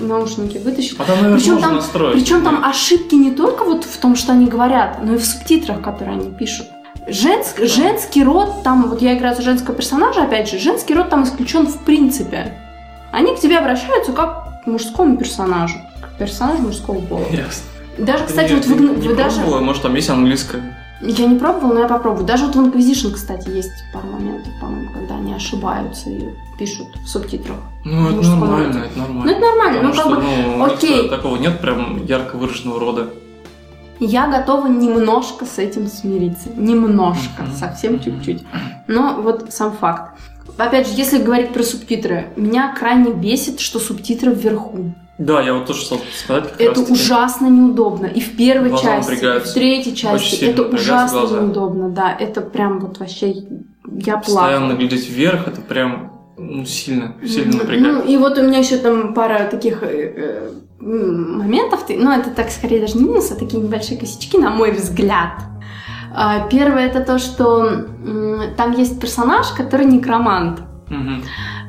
наушники вытащить. А там, наверное, Причем там- настроить. Причем там ошибки не только вот в том, что они говорят, но и в субтитрах, которые они пишут. Женск, женский род, там, вот я играю за женского персонажа, опять же, женский род там исключен в принципе. Они к тебе обращаются как к мужскому персонажу, персонаж мужского пола. Ясно. Даже, кстати, Ты вот не, вы, не вы даже... пробовала? Может, там есть английское? Я не пробовала, но я попробую. Даже вот в Inquisition, кстати, есть пару моментов, по-моему, когда они ошибаются и пишут в субтитрах. Ну, это нормально, роде. это нормально. Ну, это нормально, Потому ну, как что, бы, ну, окей. такого нет прям ярко выраженного рода. Я готова немножко с этим смириться. Немножко, Мгм. совсем чуть-чуть. Но вот сам факт. Опять же, если говорить про субтитры, меня крайне бесит, что субтитры вверху. Да, я вот тоже хотел сказать как Это раз ужасно неудобно. И в первой Глаза части, и в третьей части. Это ужасно глаза. неудобно, да. Это прям вот вообще... Я Постоянно плакала. глядеть вверх, это прям ну, сильно, сильно Ну, напрягает. и вот у меня еще там пара таких э, э, моментов, ну это так скорее даже не минус, а такие небольшие косячки, на мой взгляд. А, Первое это то, что там есть персонаж, который некромант. Мгм.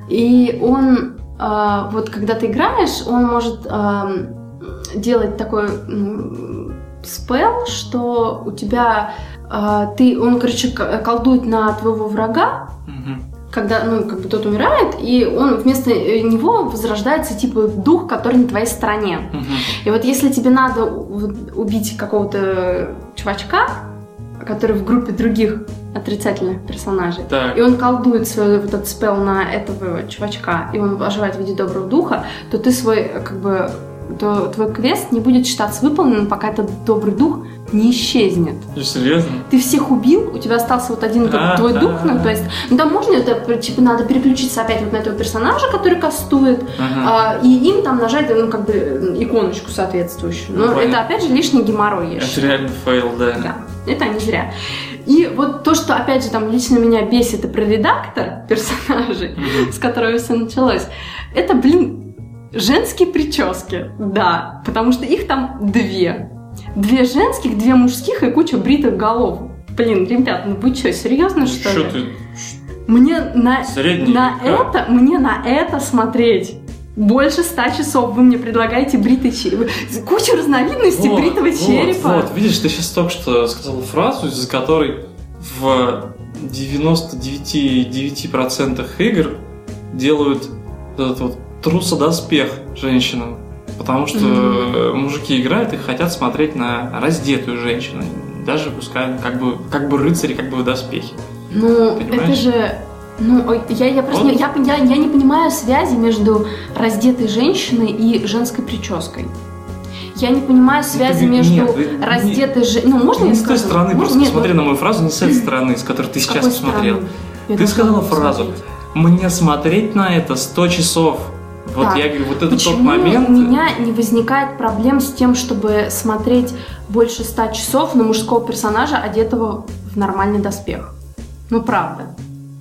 И он, а, вот когда ты играешь, он может ам, делать такой м, спел, что у тебя а, ты, он, короче, колдует на твоего врага, Мгм. когда, ну, как бы тот умирает, и он вместо э, него возрождается, типа, дух, который на твоей стороне. Мгм. И вот если тебе надо убить какого-то чувачка, который в группе других отрицательных персонажей, Так, и он колдует свой вот этот спел на этого чувачка, и он оживает в виде доброго духа, то ты свой, как бы, то твой квест не будет считаться выполненным, пока этот добрый дух не исчезнет. ну, серьезно? Ты всех убил, у тебя остался вот один А, твой да. дух, ну, то есть, ну, там можно это, типа, надо переключиться опять вот на этого персонажа, который кастует, Ага. а, и им там нажать, ну, как бы, иконочку соответствующую. Но Ну, это, опять же, лишний геморрой, Это реально fail, да. Да, это не зря. И вот то, что, опять же, там лично меня бесит, и про редактор персонажей, Мгм. с которого все началось, это, блин, женские прически, да, потому что их там две. Две женских, две мужских и куча бритых голов. Блин, ребят, ну вы что, серьезно что Что ли? ты? Мне на, Средний на это, мне на это смотреть. Больше ста часов вы мне предлагаете бритый череп. Куча разновидностей Вот, бритого вот, черепа. Вот, видишь, ты сейчас только что сказал фразу, из-за которой в 99,9% игр делают этот вот трусодоспех женщинам. Потому что Мгм. мужики играют и хотят смотреть на раздетую женщину. Даже пускай как бы, как бы рыцари, как бы в доспехе. Ну, Понимаешь? это же... Ну, я, я просто не, я, я, я не понимаю связи между раздетой женщиной и женской прической. Я не понимаю связи ты- между нет, раздетой женщиной... Ну, можно не я с той скажу? стороны, Можно? просто Нет, посмотри ну, на мою фразу, не с этой стороны, с которой ты с сейчас посмотрел. Ты сказала фразу. Мне смотреть на это 100 часов. Вот Так, я говорю, вот это Почему тот момент. у меня не возникает проблем с тем, чтобы смотреть больше ста часов на мужского персонажа, одетого в нормальный доспех? Ну, правда.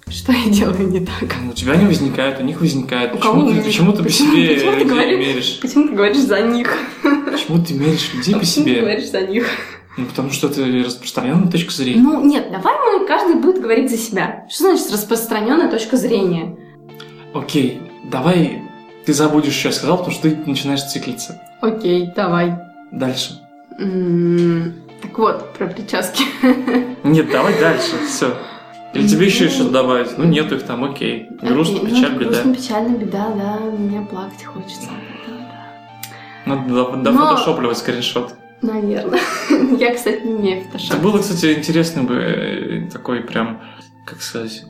Что я делаю не так? У тебя не возникает, у них возникает. У Почему, кого ты, почему ты по Почему- себе почему ты людей говоришь? меришь? Почему ты говоришь за них? Почему ты меришь людей по Почему ты себе? говоришь за них? Ну, потому что это распространенная точка зрения. Ну, нет, давай мы, каждый будет говорить за себя. Что значит распространенная точка зрения? Окей, давай ты забудешь, что я сказал, потому что ты начинаешь циклиться. Окей, давай. Дальше. М, Так вот, про прически. Нет, давай дальше, все. Или тебе еще что-то добавить? Ну, нет их там, окей. Грустно, Окей, печаль, ну, беда. Грустно, печально, беда, да, мне плакать хочется. Надо до- дофотошопливать скриншот. Наверное. Я, кстати, не умею Это фотошоп. было, кстати, интересно бы э, такой прям, как сказать,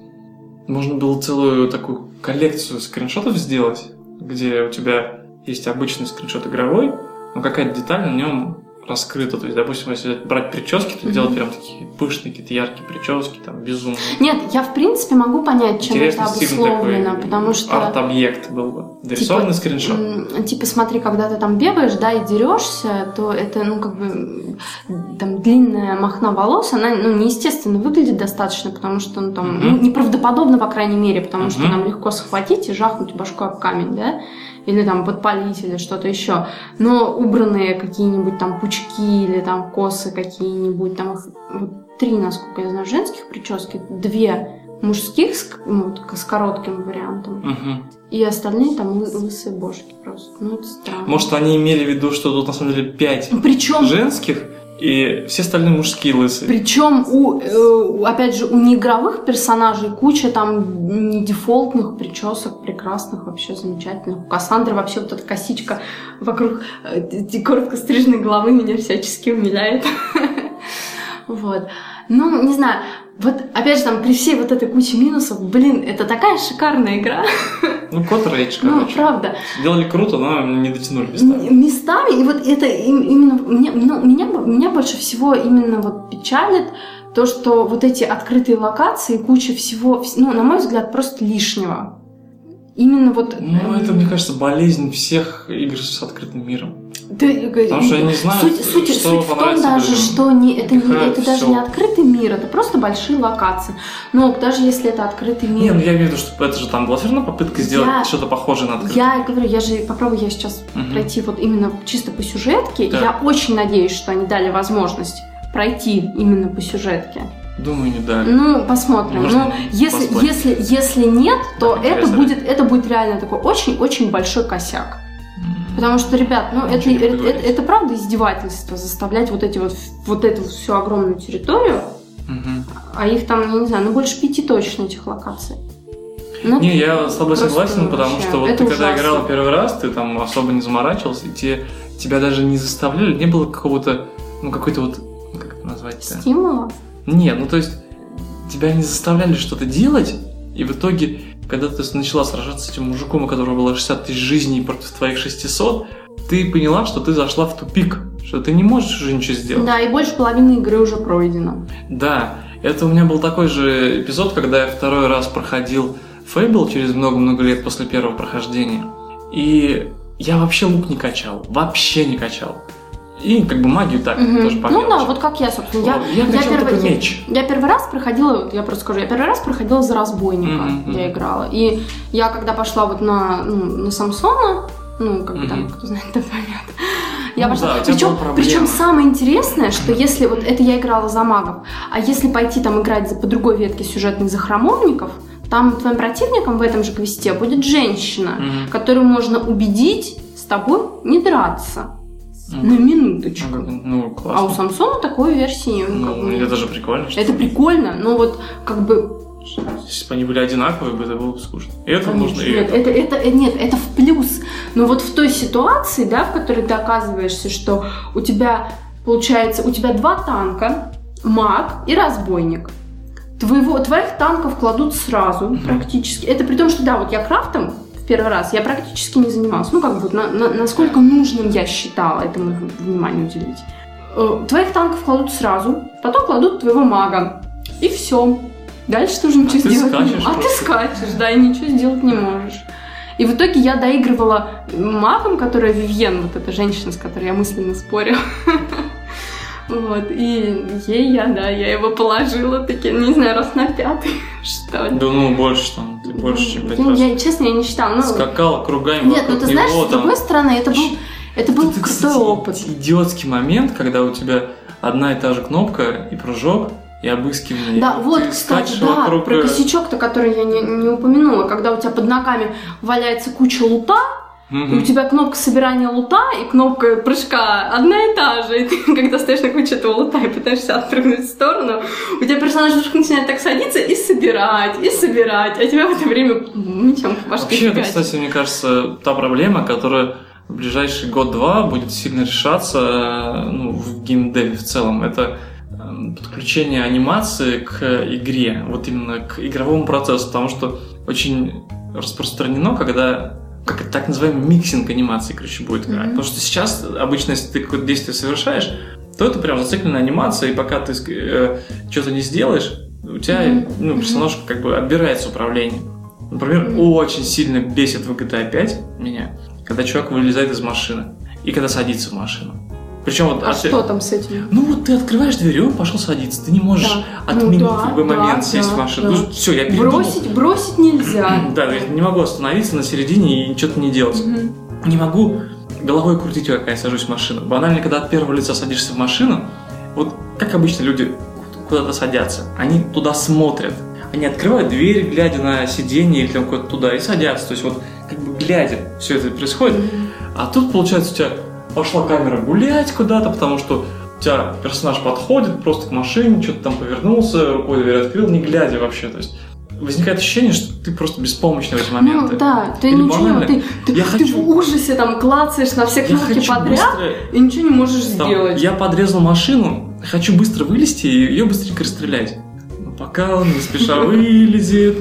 можно было целую такую коллекцию скриншотов сделать, где у тебя есть обычный скриншот игровой, но какая-то деталь на нем раскрыта. То есть, допустим, если брать прически, то Мгм. делать прям такие пышные, какие-то яркие прически, там, безумные. Нет, я в принципе могу понять, чем это Интересный стильный обусловлено, такой потому что... арт-объект был бы. Дорисованный скриншот. м, Типа, смотри, когда ты там бегаешь, да, и дерешься, то это, ну, как бы, там, длинная махна волос, она, ну, неестественно выглядит достаточно, потому что, ну, там, ну, неправдоподобно, по крайней мере, потому что Мгм. нам легко схватить и жахнуть башку об камень, да, или там подпалить, или что-то еще. Но убранные какие-нибудь там пучки или там косы какие-нибудь, там их вот три, насколько я знаю, женских прически, две мужских с, ну, с коротким вариантом. Мгм. И остальные там лы- лысые бошки просто. Ну, это странно. Может, они имели в виду, что тут на самом деле пять Причем, женских, и все остальные мужские лысые. причем у, э, опять же, у неигровых персонажей куча там не дефолтных причесок, прекрасных, вообще замечательных. У Кассандры вообще вот эта косичка вокруг э, коротко стриженной головы меня всячески умиляет. Вот. Ну, не знаю, вот опять же там при всей вот этой куче минусов, блин, это такая шикарная игра. Ну, код Рейдж, Ну, короче. правда. Делали круто, но не дотянули местами. Местами, и вот это им- именно мне, ну, меня, меня больше всего именно вот печалит то, что вот эти открытые локации, куча всего, вс- ну, на мой взгляд, просто лишнего. Именно вот... Ну, это, мне кажется, болезнь всех игр с открытым миром. Да, Потому что я не знаю, суть, суть, что суть в том даже, людям. что не, это, не, это даже не открытый мир, это просто большие локации. Но даже если это открытый Не, мир, ну я имею в виду, что это же там была все равно попытка сделать Я- что-то похожее на открытый. я говорю, я же попробую я сейчас Мгм. пройти вот именно чисто по сюжетке. Так. Я очень надеюсь, что они дали возможность пройти именно по сюжетке. Думаю, не дали. Ну, посмотрим. Можно Ну, если, если, если нет, то Так, это будет, это будет реально такой очень-очень большой косяк. Потому что, ребят, ну это, это, это, это правда издевательство заставлять вот эти вот вот эту всю огромную территорию, Мгм. а их там, я не знаю, ну больше пяти точно этих локаций. Ну, Не, я с тобой согласен, потому вообще, что вот это ты когда ужасно. играл первый раз, ты там особо не заморачивался, и те, тебя даже не заставляли, не было какого-то, ну какой-то вот, ну, как это назвать-то? Стимула. Нет, ну то есть тебя не заставляли что-то делать, и в итоге, когда ты начала сражаться с этим мужиком, у которого было 60 тысяч жизней против твоих 600, ты поняла, что ты зашла в тупик, что ты не можешь уже ничего сделать. Да, и больше половины игры уже пройдено. Да, это у меня был такой же эпизод, когда я второй раз проходил Фейбл через много-много лет после первого прохождения. И я вообще лук не качал, вообще не качал. И как бы магию так, Мгм. тоже по Ну да, вот как я, собственно. Я, я качал первый- меч. Я первый раз проходила, вот я просто скажу, я первый раз проходила за разбойника, мгм. я играла. И я когда пошла вот на, ну, на Самсона, ну, как бы там, кто знает, тот поймет. Я Ну пошла. да, причем, причем самое интересное, что если вот это я играла за магов, а если пойти там играть за, по другой ветке сюжетных за храмовников, там твоим противником в этом же квесте будет женщина, Мгм. которую можно убедить с тобой не драться. Ну, На минуточку. Ну, А у классно. Самсона такой версии. ну, как Ну, бы, это даже прикольно. что это прикольно, но вот как бы Если бы они были одинаковые, бы это было бы скучно. И это Конечно, нужно, и нет, это. это, это, нет, это в плюс. Но вот в той ситуации, да, в которой ты оказываешься, что у тебя получается, у тебя два танка, маг и разбойник. Твоего, твоих танков кладут сразу практически. Это при том, что да, вот я крафтом первый раз я практически не занималась. Ну, как бы, на- на- насколько нужным я считала этому внимание уделить. Э, Твоих танков кладут сразу, потом кладут твоего мага. И все. Дальше ты уже ничего А сделать не можешь. А ты скачешь, да, и ничего сделать не можешь. И в итоге я доигрывала магом, которая Вивьен, вот эта женщина, с которой я мысленно спорила. Вот, и ей я, да, я его положила, таки, не знаю, раз на пятый, что ли. Да ну больше там, ты больше, чем пять Я, раз. я, честно, я не считала. Ну, Скакал кругами нет, ну ты знаешь, него, с там. другой стороны, это был, это был Это, крутой кстати, опыт. идиотский момент, когда у тебя одна и та же кнопка и прыжок, и обыскивание. Да, И вот, кстати, да, вокруг, про э, косячок-то, который я не, не упомянула, когда у тебя под ногами валяется куча лута, мгм. И у тебя кнопка собирания лута и кнопка прыжка одна и та же. И ты, когда стоишь на куче этого лута и пытаешься отпрыгнуть в сторону, у тебя персонаж вдруг начинает так садиться и собирать, и собирать. А тебя в это время мечом по башке Вообще, это, кстати, мне кажется, та проблема, которая в ближайший год-два будет сильно решаться э, ну, в геймдеве в целом. Это э, подключение анимации к игре, вот именно к игровому процессу, потому что очень распространено, когда как это, так называемый миксинг анимации, короче, будет играть. Мгм. Потому что сейчас обычно, если ты какое-то действие совершаешь, то это прям зацикленная анимация, и пока ты э, что-то не сделаешь, у тебя Мгм. ну, персонаж как бы отбирается управление. Например, Мгм. очень сильно бесит в GTA 5 меня, когда чувак вылезает из машины и когда садится в машину. Причем вот А от- что там с этим? ну вот ты открываешь дверь, и он пошел садиться. Ты не можешь Да. отменить Ну да, в любой да, момент, сесть да, в машину. да. Ну все, я передумал. Бросить, бросить нельзя. Да, я не могу остановиться на середине и что-то не делать. Мгм. Не могу головой крутить, когда я сажусь в машину. Банально, когда от первого лица садишься в машину, вот как обычно люди куда-то садятся, они туда смотрят. Они открывают дверь, глядя на сиденье или там куда-то туда, и садятся. То есть вот как бы глядя все это происходит. А тут, получается, у тебя пошла камера гулять куда-то, потому что у тебя персонаж подходит просто к машине, что-то там повернулся, рукой дверь открыл, не глядя вообще. То есть возникает ощущение, что ты просто беспомощный в эти моменты. Ну да, ты Или ничего, банально, ты, ты, я ты хочу- в ужасе там клацаешь на все кнопки подряд быстро и ничего не можешь Там, сделать. я подрезал машину, хочу быстро вылезти и ее быстренько расстрелять. Но пока он не спеша вылезет,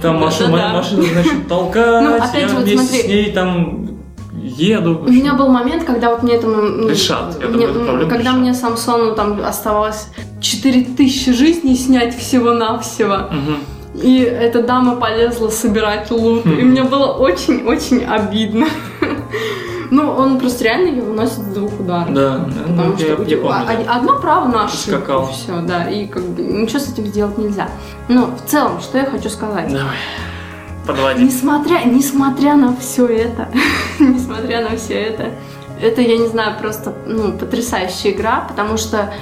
там машина, моя машина, значит, толкать, Ну, опять я вместе с ней там еду. У меня был момент, когда вот мне ну, Решат. Я мне- думаю, когда решат. мне Самсону там оставалось 4000 жизней снять всего-навсего. Мгм. И эта дама полезла собирать лут. И Хм. мне было очень-очень обидно. Ну, он просто реально ее выносит с двух ударов. Да, Потому ну, что я, у тебя- помню. да. одно право на ошибку. Скакал. Все, да. И как бы ничего с этим сделать нельзя. Но в целом, что я хочу сказать. Давай, подводи. Несмотря, несмотря на все это, несмотря на все это, это, я не знаю, просто ну, потрясающая игра, потому что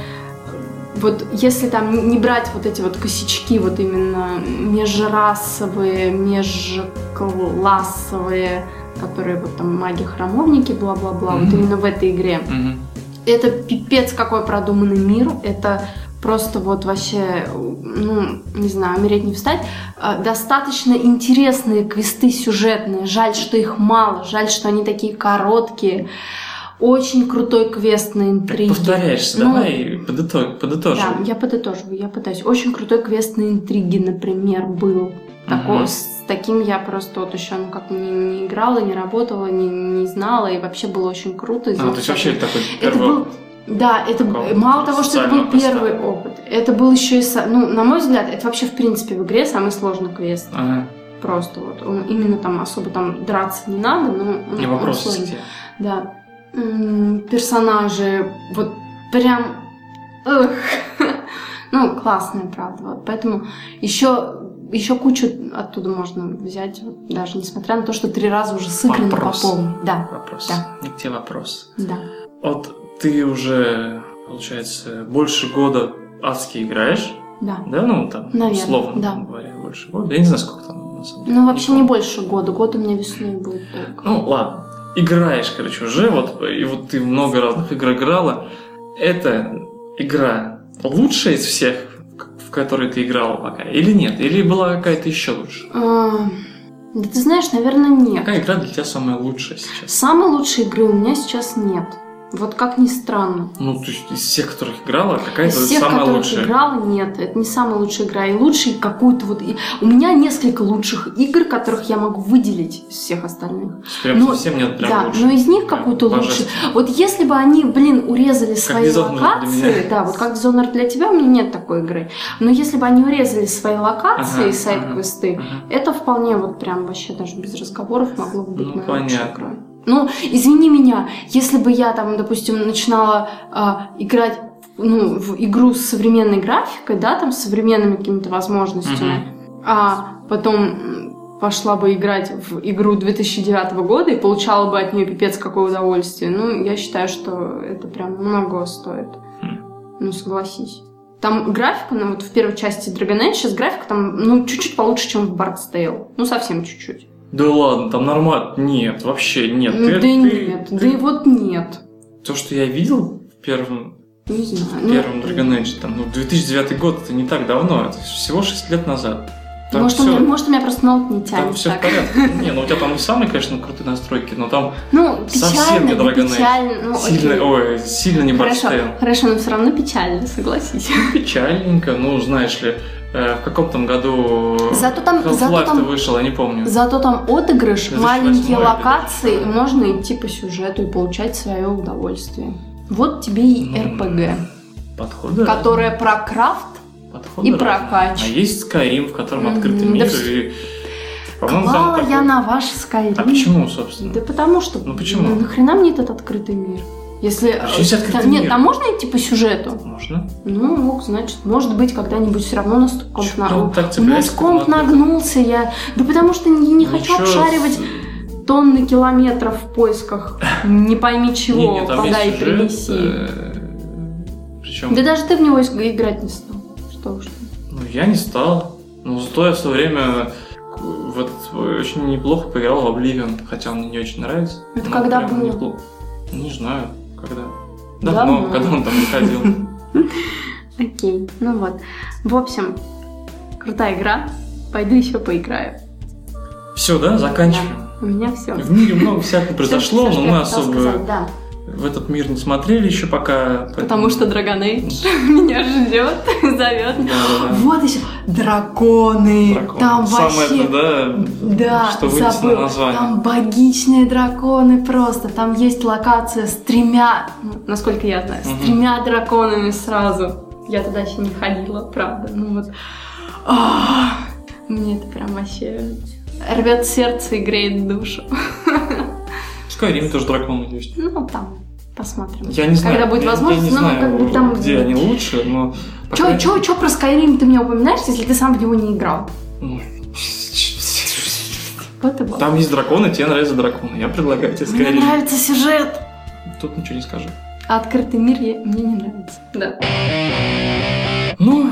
вот если там не брать вот эти вот косячки, вот именно межрасовые, межклассовые, которые вот там маги-храмовники, бла-бла-бла, вот Мгм. именно в этой игре. Мгм. Это пипец какой продуманный мир. Это просто вот вообще, ну, не знаю, умереть не встать. А, Достаточно интересные квесты сюжетные. Жаль, что их мало. Жаль, что они такие короткие. Очень крутой квест на интриге. повторяешься, Ну, давай подытог, подытожим. Да, я подытоживаю, я пытаюсь. Очень крутой квест на интриге, например, был. Тако- Мгм. С таким я просто вот еще ну, как не, не играла, не работала, не, не знала, и вообще было очень круто. А, то есть вообще такой Это первый был, да, это мало того, что это был первый опыт, это был еще и, ну, на мой взгляд, это вообще в принципе в игре самый сложный квест. Ага, Просто вот, он именно там особо там драться не надо, но он, не он вопрос сложный. где. Да. Персонажи, вот прям... эх. Ну, классная, правда. Вот. Поэтому еще, еще кучу оттуда можно взять, вот, даже несмотря на то, что три раза уже сыграно по полной. Да, Вопрос. Да. К тебе вопрос. да. Вот ты уже, получается, больше года адски играешь, Да. да, ну там, Наверно, условно да. говоря, больше года. Я не знаю, сколько там на самом деле. Ну, вообще не больше года. Год у меня весной будет только. Ну, ладно. Играешь, короче, уже, вот, и вот ты много разных игр играла. Эта игра лучшая из всех, в которые ты играла пока, или нет? Или была какая-то еще лучше? А, Да ты знаешь, наверное, нет. Какая игра для тебя самая лучшая сейчас? Самой лучшей игры у меня сейчас нет. Вот как ни странно. Ну, то есть из всех, которых играла, какая Из всех, самая которых лучшая? играла, нет, это не самая лучшая игра. И лучший какую-то вот... и- У меня несколько лучших игр, которых я могу выделить из всех остальных. Прям Ну, совсем нет прям да, лучше. но из них какую-то лучше. Вот если бы они, блин, урезали свои Dishonored для локации, да, вот как Dishonored для тебя, у меня нет такой игры. Но если бы они урезали свои локации, Ага, сайт-квесты, Ага. это вполне вот прям вообще даже без разговоров могло бы быть Ну, моей лучшей понятно. игрой. Ну, извини меня, если бы я там, допустим, начинала а, играть ну, в игру с современной графикой, да, там, с современными какими-то возможностями, а потом пошла бы играть в игру 2009 года и получала бы от нее пипец какое удовольствие, ну, я считаю, что это прям много стоит. Хм. Ну, согласись. Там графика, ну, вот в первой части Dragon Age сейчас графика там, ну, чуть-чуть получше, чем в Bard's Tale. Ну, совсем чуть-чуть. Да ладно, там нормально. Нет, вообще нет. Ну, Ты- да ты- нет, ты- да и вот нет. То, что я видел в первом, Не знаю. в ну, первом Dragon Age, там, ну, 2009 год, это не так давно, это всего 6 лет назад. Там может, у все, меня, может, у меня просто ноут не там тянет все в так. порядке. Не, ну у тебя там не самые, конечно, крутые настройки, но там Ну, Совсем печально, не да Dragon Age. печально. Ну, сильно, окей. ой, сильно не Хорошо, хорошо, но все равно печально, согласись. Печальненько, ну, знаешь ли, в каком там году Зато там- зато там- вышел, я не помню. Зато там отыгрыш, 2008 маленькие локации, и 2008. можно идти по сюжету и получать свое удовольствие. Вот тебе и Ну, РПГ, Подходы которая про крафт Подходы и разные. прокач. А есть Skyrim, в котором открытый да мир, вс- и, Клала такой- я на ваш Skyrim. А почему, собственно? Да потому что... Ну, почему? Ну, нахрена мне этот открытый мир? Если... А что есть открытый Та- Нет, мир? там можно идти по сюжету? Можно? Ну, ок, значит, может быть, когда-нибудь все равно нас комп Чё на... ты так У нас комп нагнулся, я... Да потому что не, не хочу Ничего обшаривать тонны километров в поисках не пойми чего, Не, не, там подай и принеси. э, Причем, Да даже ты в него играть не стал. Что уж. ну, я не стал. Но зато я в свое время в этот свой очень неплохо поиграл в Oblivion, хотя он мне не очень нравится. Это Но когда было? неплохо. Не знаю, когда. Давно. Давно, когда он там выходил. Окей, ну вот. В общем, крутая игра. Пойду еще поиграю. Все, да, заканчиваем. У меня все. В мире много всякого произошло, но мы особо. В этот мир не смотрели еще пока. Потому поэтому- что Dragon Age меня ждет, зовет. Да-да-да. Вот еще драконы. Дракон. Там Самое вообще... это, да, Да, что на забыл. название. Там богичные драконы просто. Там есть локация с тремя, насколько я знаю, Мгм. с тремя драконами сразу. Я туда еще не ходила, правда. Ну вот. А, Мне это прям вообще рвет сердце и греет душу. В Скайриме тоже драконы есть. Ну, там посмотрим. Я не знаю. Когда будет я- возможность, я не ну, знаю, как бы там... где они лучше, но... Чё, крайней- чё, чё про Skyrim ты мне упоминаешь, если ты сам в него не играл? Ну. Там есть драконы, тебе нравятся драконы. Я предлагаю тебе Мне Skyrim. нравится сюжет. Тут ничего не скажу. А открытый мир я- мне не нравится. Да. Ну,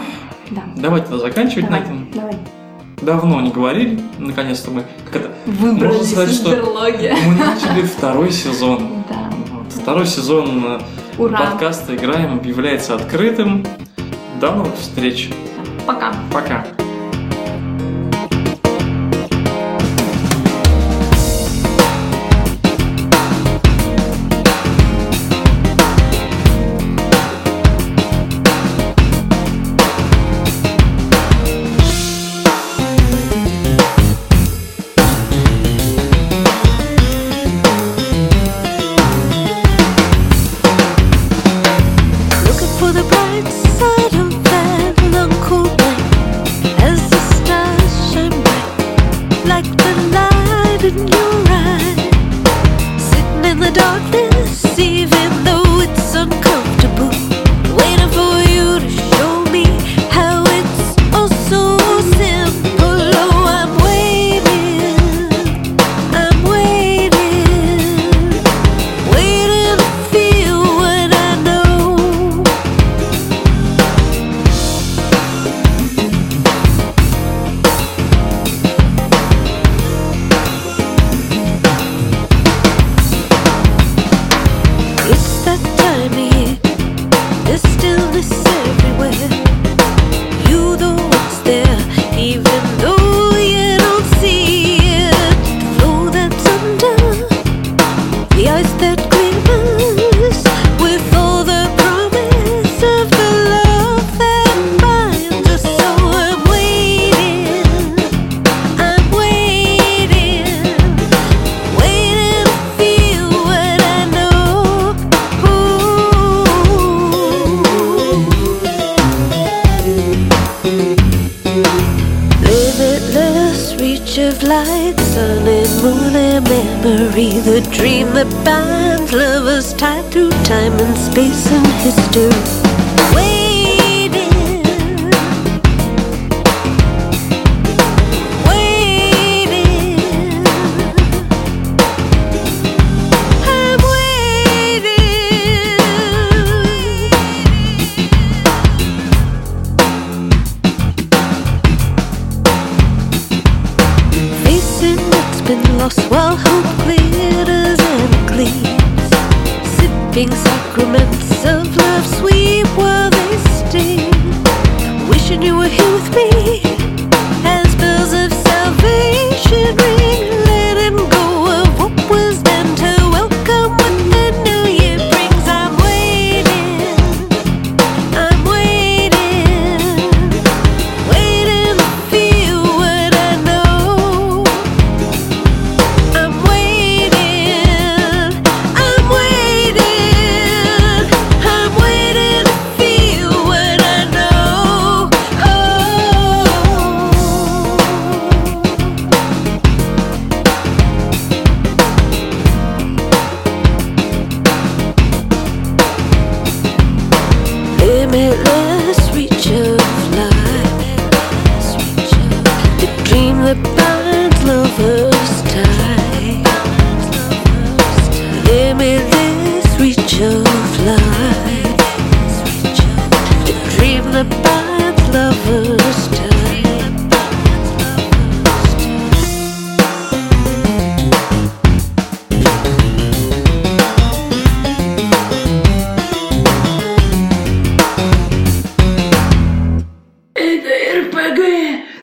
Да. давай тогда заканчивать Давай, на этом. давай. Давно не говорили, наконец-то мы... Как это? Выбрались Можно сказать, что берлоги. Мы начали второй сезон. Да. Вот. Второй сезон э, Ура. подкаста «Играем» объявляется открытым. До новых встреч. Пока. Пока.